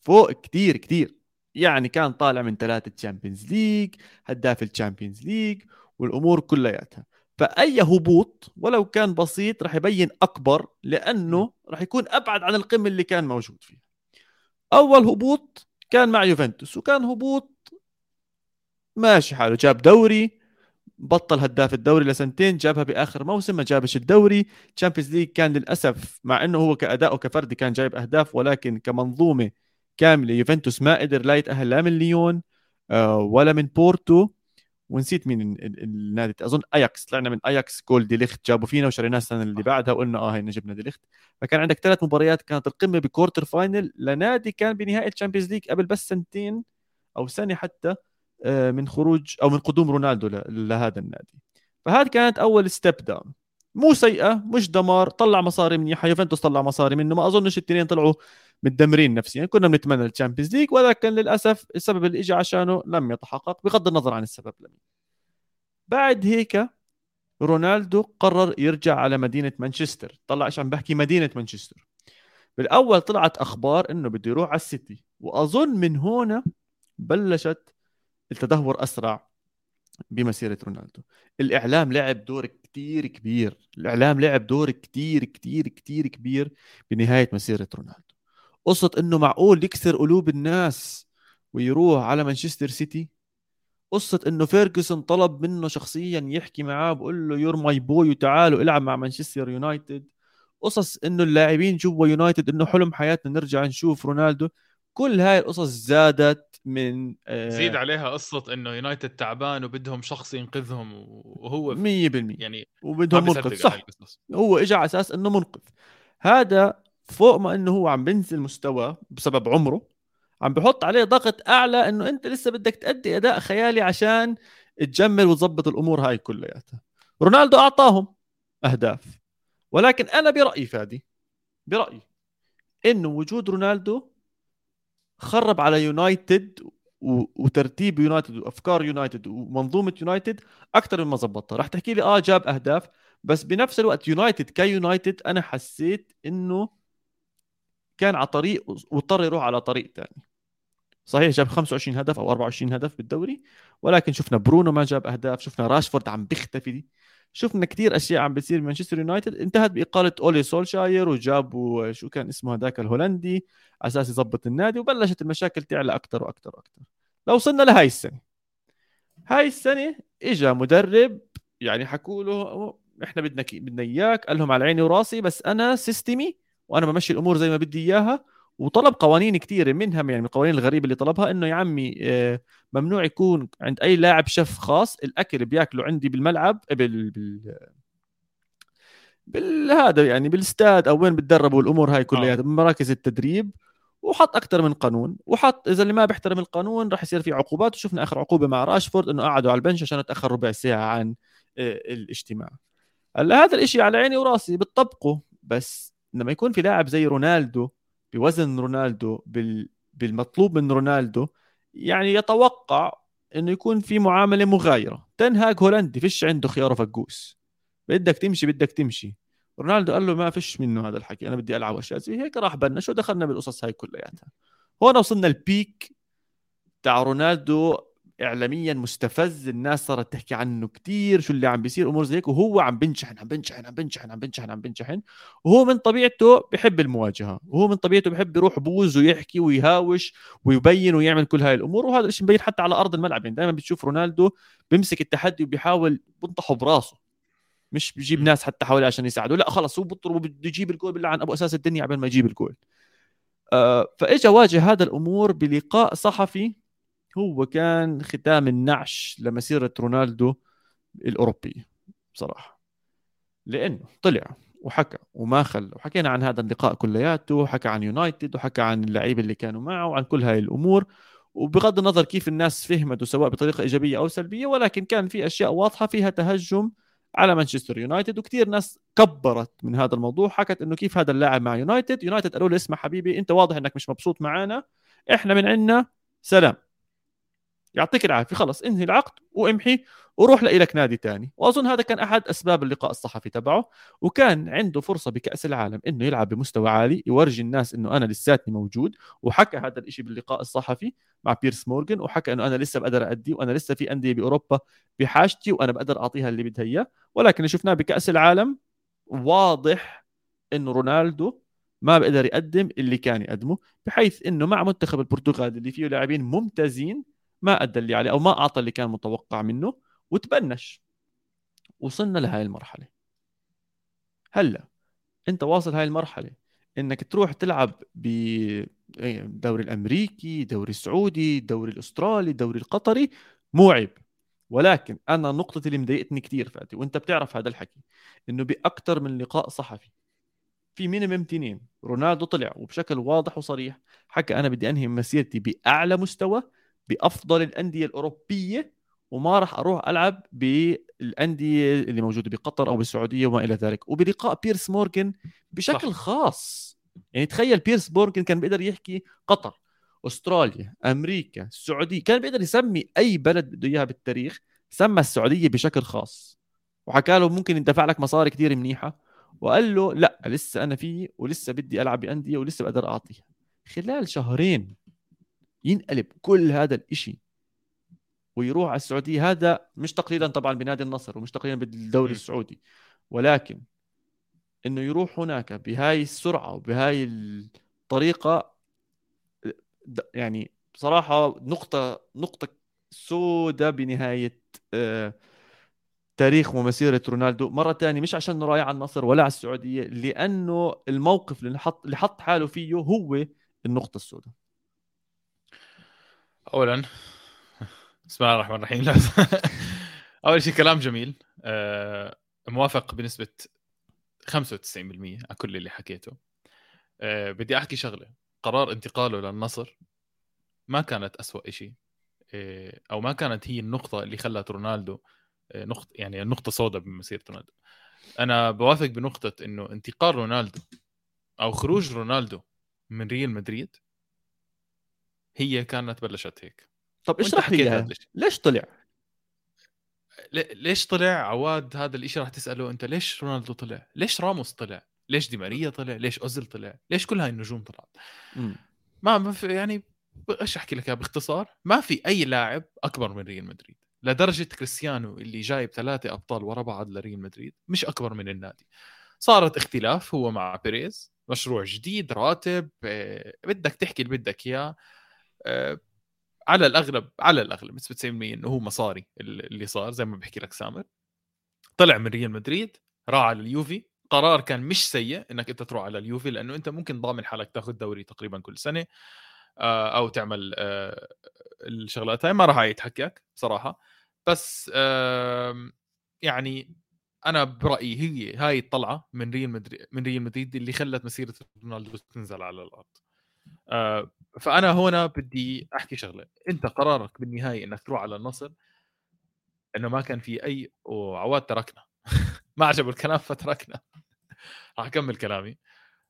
فوق كتير كتير. يعني كان طالع من ثلاثة Champions League هداف ال Champions League والأمور كلياتها. فأي هبوط ولو كان بسيط راح يبين أكبر لأنه راح يكون أبعد عن القمة اللي كان موجود فيها. أول هبوط كان مع يوفنتوس وكان هبوط ماشي حاله. جاب دوري بطل هداف الدوري لسنتين جابها بآخر موسم ما جابش الدوري. Champions League كان للأسف مع إنه هو كأداء وكفردي كان جايب أهداف ولكن كمنظومة كاملة يوفنتوس ما قدر لا يتأهل لا من ليون آه، ولا من بورتو. ونسيت مين النادي أظن اياكس طلعنا من اياكس جول دي ليخت جابوا فينا وشريناه السنة اللي بعدها وقلنا آه هينا جبنا دي ليخت. فكان عندك ثلاث مباريات كانت القمة ب quarter final لنادي كان بنهائي ال Champions League قبل بس سنتين أو سنة حتى. من خروج أو من قدوم رونالدو لهذا النادي. فهذه كانت أول step down مو سيئة مش دمار طلع مصاري منيحة. يوفنتوس طلع مصاري منه. ما أظنش الاثنين طلعوا متدمرين نفسيا. كنا بنتمنى ال Champions League ولكن للأسف السبب اللي اجى عشانه لم يتحقق بغض النظر عن السبب لمين بعد هيك رونالدو قرر يرجع على مدينة مانشستر. طلع إيش عم بحكي مدينة مانشستر. بالأول طلعت أخبار إنه بده يروح على السيتي وأظن من هنا بلشت التدهور أسرع بمسيرة رونالدو. الإعلام لعب دور كتير كبير. الإعلام لعب دور كتير كتير كتير كبير بنهاية مسيرة رونالدو. قصة إنه معقول يكسر قلوب الناس ويروح على مانشستر سيتي؟ قصة إنه فيرجسون طلب منه شخصيا يحكي معاه بقول له you're my boy وتعال إلعب مع مانشستر يونايتد. قصص إنه اللاعبين جوا يونايتد إنه حلم حياتنا نرجع نشوف رونالدو. كل هاي القصص زادت من آه زيد عليها قصة إنه يونايتد تعبان وبدهم شخص ينقذهم وهو 100% يعني وبدهم منقذ. صح. هو اجى على أساس إنه منقذ. هذا فوق ما إنه هو عم بينزل مستوى بسبب عمره عم بحط عليه ضغط أعلى إنه أنت لسه بدك تأدي أداء خيالي عشان تجمل وتظبط الأمور هاي كلياتها. رونالدو أعطاهم أهداف ولكن أنا برأيي فادي برأيي إنه وجود رونالدو خرب على يونايتد وترتيب يونايتد وأفكار يونايتد ومنظومة يونايتد أكثر مما ظبطها راح تحكي لي آه جاب أهداف بس بنفس الوقت يونايتد كيونايتد أنا حسيت إنه كان على طريق واضطر يروح على طريق ثاني صحيح جاب 25 هدف أو 24 هدف بالدوري ولكن شفنا برونو ما جاب أهداف شفنا راشفورد عم بيختفي. شفنا كثير أشياء عم بتصير بمانشستر يونايتد. انتهت بإقالة أولي سولشاير وجابوا شو كان اسمه هذاك الهولندي على أساس يظبط النادي وبلشت المشاكل تعلى أكثر وأكثر وأكثر لو وصلنا لهاي السنة. هاي السنة اجى مدرب يعني حكوا له إحنا بدنا بدنا إياك. قال لهم على عيني وراسي بس أنا system ي وأنا بمشي الأمور زي ما بدي إياها وطلب قوانين كثيره منها يعني من القوانين الغريبة اللي طلبها إنه يا عمي آه، ممنوع يكون عند أي لاعب شيف خاص الأكل بيأكله عندي بالملعب بال, بال... بالهذا يعني بالاستاد أو وين بتدربوا الأمور هاي كلها آه. بمراكز التدريب وحط أكثر من قانون وحط إذا اللي ما بيحترم القانون راح يصير في عقوبات وشفنا آخر عقوبة مع راشفورد إنه قعدوا على البنش عشان تاخر ربع ساعة عن آه، الاجتماع هلأ هذا الإشي على عيني وراسي بتطبقه بس لما يكون في لاعب زي رونالدو بوزن رونالدو بال... بالمطلوب من رونالدو يعني يتوقع إنه يكون في معاملة مغايرة. تنهاج هولندي فيش عنده خيار فقوس بدك تمشي بدك تمشي. رونالدو قال له ما فيش منه هذا الحكي أنا بدي ألعب اشياء زي هيك راح بلش ودخلنا بالقصص هاي كلياتها؟ هون وصلنا ال peak تاع رونالدو اعلاميا مستفز الناس صارت تحكي عنه كثير شو اللي عم بيصير أمور زي هيك وهو عم بنشحن عم بنشحن عم بنشحن عم بنشحن عم بنشحن وهو من طبيعته بحب المواجهة وهو من طبيعته بحب يروح بوز ويحكي ويهاوش ويبين ويعمل كل هاي الأمور وهذا الشيء مبين حتى على أرض الملعب يعني دائما بتشوف رونالدو بيمسك التحدي وبيحاول بنطحه براسه مش بيجيب ناس حتى حواليه عشان يساعده لا خلص هو بطل وبده يجيب الجول بالله عن أبو أساس الدنيا قبل ما يجيب الجول. آه فإجا واجه هذا الأمور بلقاء صحفي هو كان ختام النعش لمسيرة رونالدو الاوروبيه بصراحه لأنه طلع وحكى وما خل وحكينا عن هذا اللقاء كلياته وحكى عن يونايتد وحكى عن اللعيبة اللي كانوا معه وعن كل هاي الأمور. وبغض النظر كيف الناس فهمته سواء بطريقة إيجابية أو سلبية ولكن كان في أشياء واضحة فيها تهجم على مانشستر يونايتد. وكثير ناس كبرت من هذا الموضوع حكت إنه كيف هذا اللاعب مع يونايتد. يونايتد قالوا له اسمع حبيبي أنت واضح إنك مش مبسوط معانا. إحنا من عندنا سلام. يعطيك العافية. خلص انهي العقد وامحي وروح لك نادي تاني. وأظن هذا كان أحد أسباب اللقاء الصحفي تبعه. وكان عنده فرصة بكأس العالم إنه يلعب بمستوى عالي يورجي الناس إنه أنا لساتني موجود. وحكى هذا الشيء باللقاء الصحفي مع بيرس مورجن وحكى إنه أنا لسه بقدر ادي وأنا لسه في أندية بأوروبا بحاجتي وأنا بقدر أعطيها اللي بدها إياه. ولكن شفناه بكأس العالم واضح إنه رونالدو ما بقدر يقدم اللي كان يقدمه بحيث إنه مع منتخب البرتغال اللي فيه لاعبين ممتازين ما أدى اللي عليه أو ما أعطى اللي كان متوقع منه وتبنش. وصلنا لهي المرحلة. هلأ أنت واصل هاي المرحلة. إنك تروح تلعب بالدوري الأمريكي دوري السعودي دوري الأسترالي دوري القطري مو عيب. ولكن أنا نقطة اللي مضايقتني كثير فاتي وأنت بتعرف هذا الحكي إنه باكثر من لقاء صحفي. في minimum تنين رونالدو طلع وبشكل واضح وصريح حكى أنا بدي أنهي مسيرتي بأعلى مستوى بأفضل الأندية الأوروبية وما راح أروح ألعب بالأندية اللي موجودة بقطر أو بالسعودية وما إلى ذلك. وبلقاء بيرس مورجن بشكل صح. خاص. يعني تخيل بيرس مورجن كان بيقدر يحكي قطر أستراليا أمريكا السعودية كان بيقدر يسمي أي بلد بده إياها بالتاريخ سمى السعودية بشكل خاص. وحكى له ممكن يدفع لك مصاري كثير منيحة. وقال له لا لسه أنا في ولسه بدي ألعب بأندية ولسه بقدر أعطيها. خلال شهرين ينقلب كل هذا الإشي ويروح على السعودية. هذا مش تقليلا طبعا بنادي النصر ومش تقليلا بالدوري السعودي ولكن إنه يروح هناك بهاي السرعة وبهاي الطريقة يعني بصراحة نقطة نقطة سوداء بنهاية آه تاريخ ومسيره رونالدو. مرة ثانية مش عشان رايح على النصر ولا على السعودية لأنه الموقف اللي حط اللي حط حاله فيه هو النقطة السوداء اولا بسم الله الرحمن الرحيم. أول شيء كلام جميل. أه موافق بنسبة 95% على كل اللي حكيته. أه بدي أحكي شغلة. قرار انتقاله للنصر ما كانت أسوأ شيء أه أو ما كانت هي النقطة اللي خلت رونالدو نقطه يعني النقطة سوداء بمسيرة رونالدو. أنا بوافق بنقطة إنه انتقال رونالدو أو خروج رونالدو من ريال مدريد هي كانت بلشت هيك طب اشرح لي ليش طلع؟ ليش طلع عواد هذا الشيء راح تسأله أنت ليش رونالدو طلع؟ ليش راموس طلع؟ ليش دي ماريا طلع؟ ليش اوزل طلع؟ ليش كل هاي النجوم طلعت؟ ما ما في يعني إيش أحكي لك باختصار ما في أي لاعب أكبر من ريال مدريد لدرجة كريستيانو اللي جايب ثلاثة أبطال ورا بعض لريال مدريد مش أكبر من النادي صارت اختلاف هو مع بيريز مشروع جديد راتب آه، بدك تحكي اللي بدك إياه على الأغلب على الأغلب بنسبه 90% إنه هو مصاري اللي صار زي ما بحكي لك سامر. طلع من ريال مدريد راح على اليوفي. قرار كان مش سيء إنك أنت تروح على اليوفي لأنه أنت ممكن ضامن حالك تاخذ دوري تقريبا كل سنة آه، أو تعمل آه، الشغلات هاي. ما راح يتحكك بصراحة. بس يعني أنا برأيي هي هاي الطلعة من ريال مدريد من ريال مدريد اللي خلت مسيرة رونالدو تنزل على الأرض. فأنا هنا بدي أحكي شغلة. أنت قرارك بالنهاية إنك تروح على النصر إنه ما كان في أي وعواد تركنا. ما عجبه الكلام فتركنا. راح أكمل كلامي.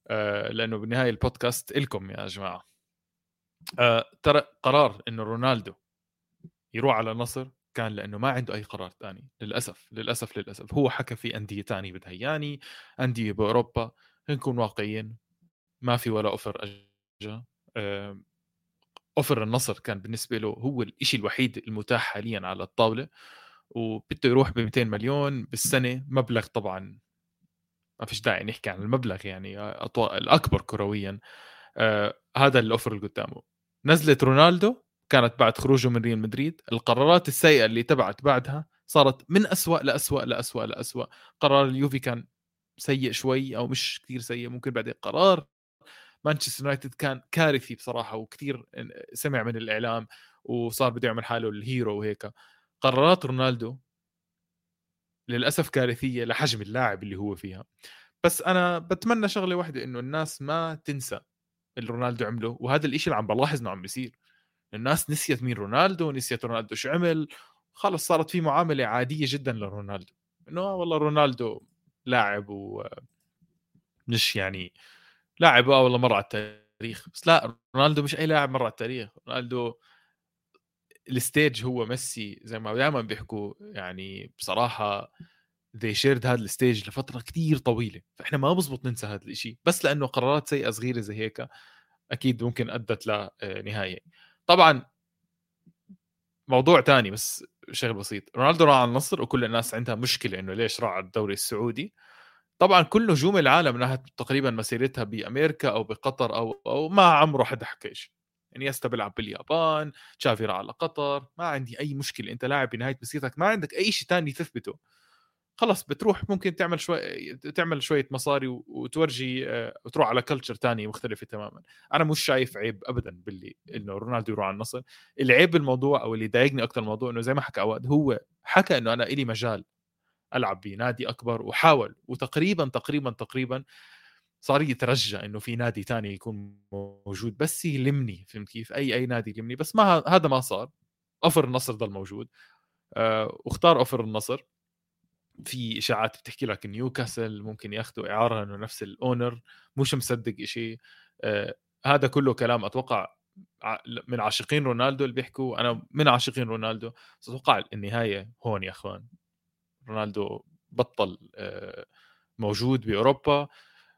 آه لأنه بالنهاية البودكاست لكم يا جماعة. آه ترى قرار إنه رونالدو يروح على النصر كان لأنه ما عنده أي قرار ثاني للأسف للأسف للأسف. هو حكى في أندية ثانية بدها أندية بأوروبا. نكون واقعيين. ما في ولا أوفر اجى أوفر النصر كان بالنسبة له هو الشيء الوحيد المتاح حاليا على الطاولة وبده يروح ب 200 مليون بالسنة مبلغ طبعا ما فيش داعي نحكي عن المبلغ يعني. الأكبر كرويا آه هذا الاوفر اللي قدامه نزلت رونالدو كانت بعد خروجه من ريال مدريد القرارات السيئة اللي تبعت بعدها صارت من أسوأ لأسوأ لأسوأ لأسوأ قرار اليوفي كان سيء شوي أو مش كثير سيء ممكن بعدين قرار مانشستر يونايتد كان كارثي بصراحة وكثير سمع من الإعلام وصار بده يعمل حاله ال hero وهيك. قرارات رونالدو للأسف كارثية لحجم اللاعب اللي هو فيها. بس أنا بتمنى شغلة واحدة إنه الناس ما تنسى اللي رونالدو عمله وهذا الإشي اللي عم بلاحظ إنه عم بيصير. الناس نسيت مين رونالدو نسيت رونالدو شو عمل. خلص صارت في معاملة عادية جدا لرونالدو. إنه والله رونالدو لاعب و مش يعني لاعب آه والله مر على التاريخ. بس لا رونالدو مش أي لاعب مر على التاريخ. رونالدو ال stage هو وميسي زي ما دائما بيحكوا. يعني بصراحة they shared هذا ال stage لفترة كثير طويلة. فإحنا ما بزبط ننسى هذا الشيء بس لأنه قرارات سيئة صغيرة زي هيك أكيد ممكن أدت لنهايه طبعا موضوع تاني بس شغل بسيط. رونالدو راح على النصر وكل الناس عندها مشكلة إنه ليش راح على الدوري السعودي. طبعا كل نجوم العالم نهت تقريبا مسيرتها بأمريكا أو بقطر أو أو ما عمره حدا حكيش إنيستا يعني بيلعب باليابان تشافي راح على قطر ما عندي أي مشكلة أنت لاعب بنهاية مسيرتك ما عندك أي شيء ثاني تثبته. خلص بتروح ممكن تعمل شوي تعمل شوية مصاري وتورجي آه، وتروح على كلتشر ثانية مختلفة تماما. أنا مش شايف عيب ابدا باللي إنه رونالدو يروح على النصر. العيب بالموضوع أو اللي ضايقني أكثر الموضوع إنه زي ما حكى عواد هو حكى إنه أنا إلي مجال. ألعب بنادي أكبر وحاول وتقريبا تقريبا تقريبا صار يترجى إنه في نادي ثاني يكون موجود بس يلمني فهمت كيف؟ أي أي نادي يلمني بس ما هذا ما صار. أوفر النصر ضل موجود. آه واختار أوفر النصر. في إشاعات بتحكي لك نيوكاسل ممكن ياخذوا إعارة إنه نفس الأونر مش مصدق شيء آه هذا كله كلام أتوقع من عاشقين رونالدو اللي بيحكوا أنا من عاشقين رونالدو بس أتوقع النهاية هون يا أخوان. رونالدو بطل آه موجود بأوروبا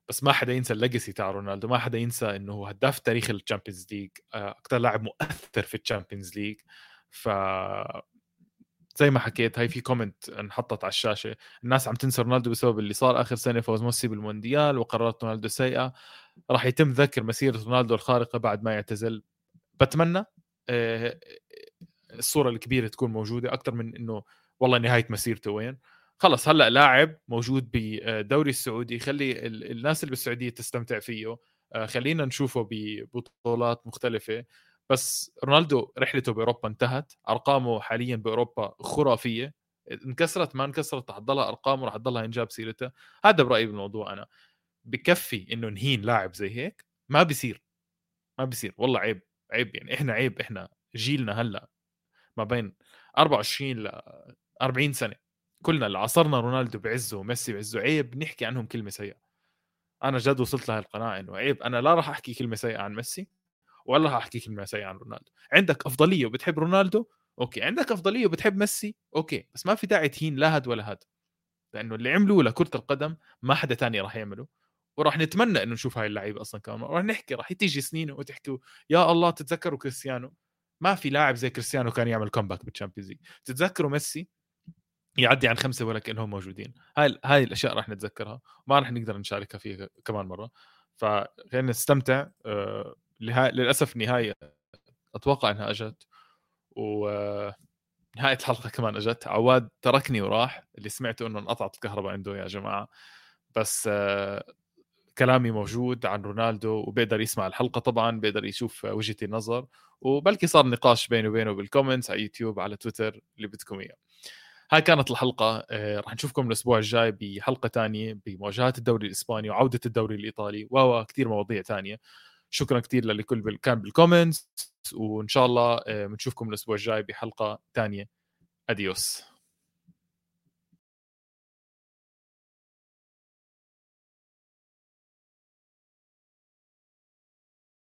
بس ما حدا ينسى ال legacy تاع رونالدو ما حدا ينسى إنه هو هداف تاريخ ال Champions League أكثر لاعب مؤثر في ال Champions League ف زي ما حكيت هاي في comment انحطت على الشاشة. الناس عم تنسى رونالدو بسبب اللي صار آخر سنة فوز ميسي بالمونديال وقرارات رونالدو سيئه راح يتم ذكر مسيرة رونالدو الخارقة بعد ما يعتزل. بتمنى آه، الصورة الكبيرة تكون موجودة أكثر من إنه والله نهاية مسيرته وين؟ خلص هلأ لاعب موجود بالدوري السعودي خلي الناس اللي بالسعودية تستمتع فيه آه، خلينا نشوفه ببطولات مختلفة. بس رونالدو رحلته بأوروبا انتهت أرقامه حاليا بأوروبا خرافية. انكسرت ما انكسرت رح تضلها أرقامه رح تضلها ينجاب سيرته. هذا برأيي بالموضوع أنا. بكفي إنه نهين لاعب زي هيك ما بيصير. ما بيصير. والله عيب عيب يعني. إحنا عيب إحنا جيلنا هلأ ما بين 24 ل 40 سنة. كلنا اللي عصرنا رونالدو بعزه وميسي بعزه عيب نحكي عنهم كلمة سيئة. أنا جد وصلت لهالقناعه إنه عيب أنا لا راح أحكي كلمة سيئة عن ميسي ولا راح أحكي كلمة سيئة عن رونالدو. عندك أفضلية وبتحب رونالدو؟ Okay. عندك أفضلية وبتحب ميسي؟ Okay. بس ما في داعي تهين لا هاد ولا هاد. لأنه اللي عملوه لكرة القدم ما حدا تاني راح يعمله. وراح نتمنى إنه نشوف هاي اللعيبة أصلا كمان. راح نحكي راح تيجي سنين وتحكوا يا الله تتذكروا كريستيانو؟ ما في لاعب زي كريستيانو كان يعمل comeback بال Champions League تتذكروا ميسي؟ يعدي عن خمسة ولا كانهم موجودين. هاي هاي الأشياء راح نتذكرها. ما راح نقدر نشاركها فيها كمان مرة. فخلينا نستمتع آه للأسف النهايه أتوقع إنها أجت. و نهاية الحلقة كمان أجت. عواد تركني وراح. اللي سمعته إنه انقطعت الكهرباء عنده يا جماعة. بس آه، كلامي موجود عن رونالدو وبيقدر يسمع الحلقة طبعا بيقدر يشوف وجهة النظر. وبلكي صار نقاش بيني وبينه بال comments على يوتيوب على تويتر اللي بدكم إياه. هاي كانت الحلقة. آه، راح نشوفكم الأسبوع الجاي بحلقة تانية بمواجهات الدوري الإسباني وعودة الدوري الإيطالي. وكثير مواضيع تانية. شكرا كثير للكل كان بالكومنتس وإن شاء الله بنشوفكم آه، الأسبوع الجاي بحلقة ثانية اديوس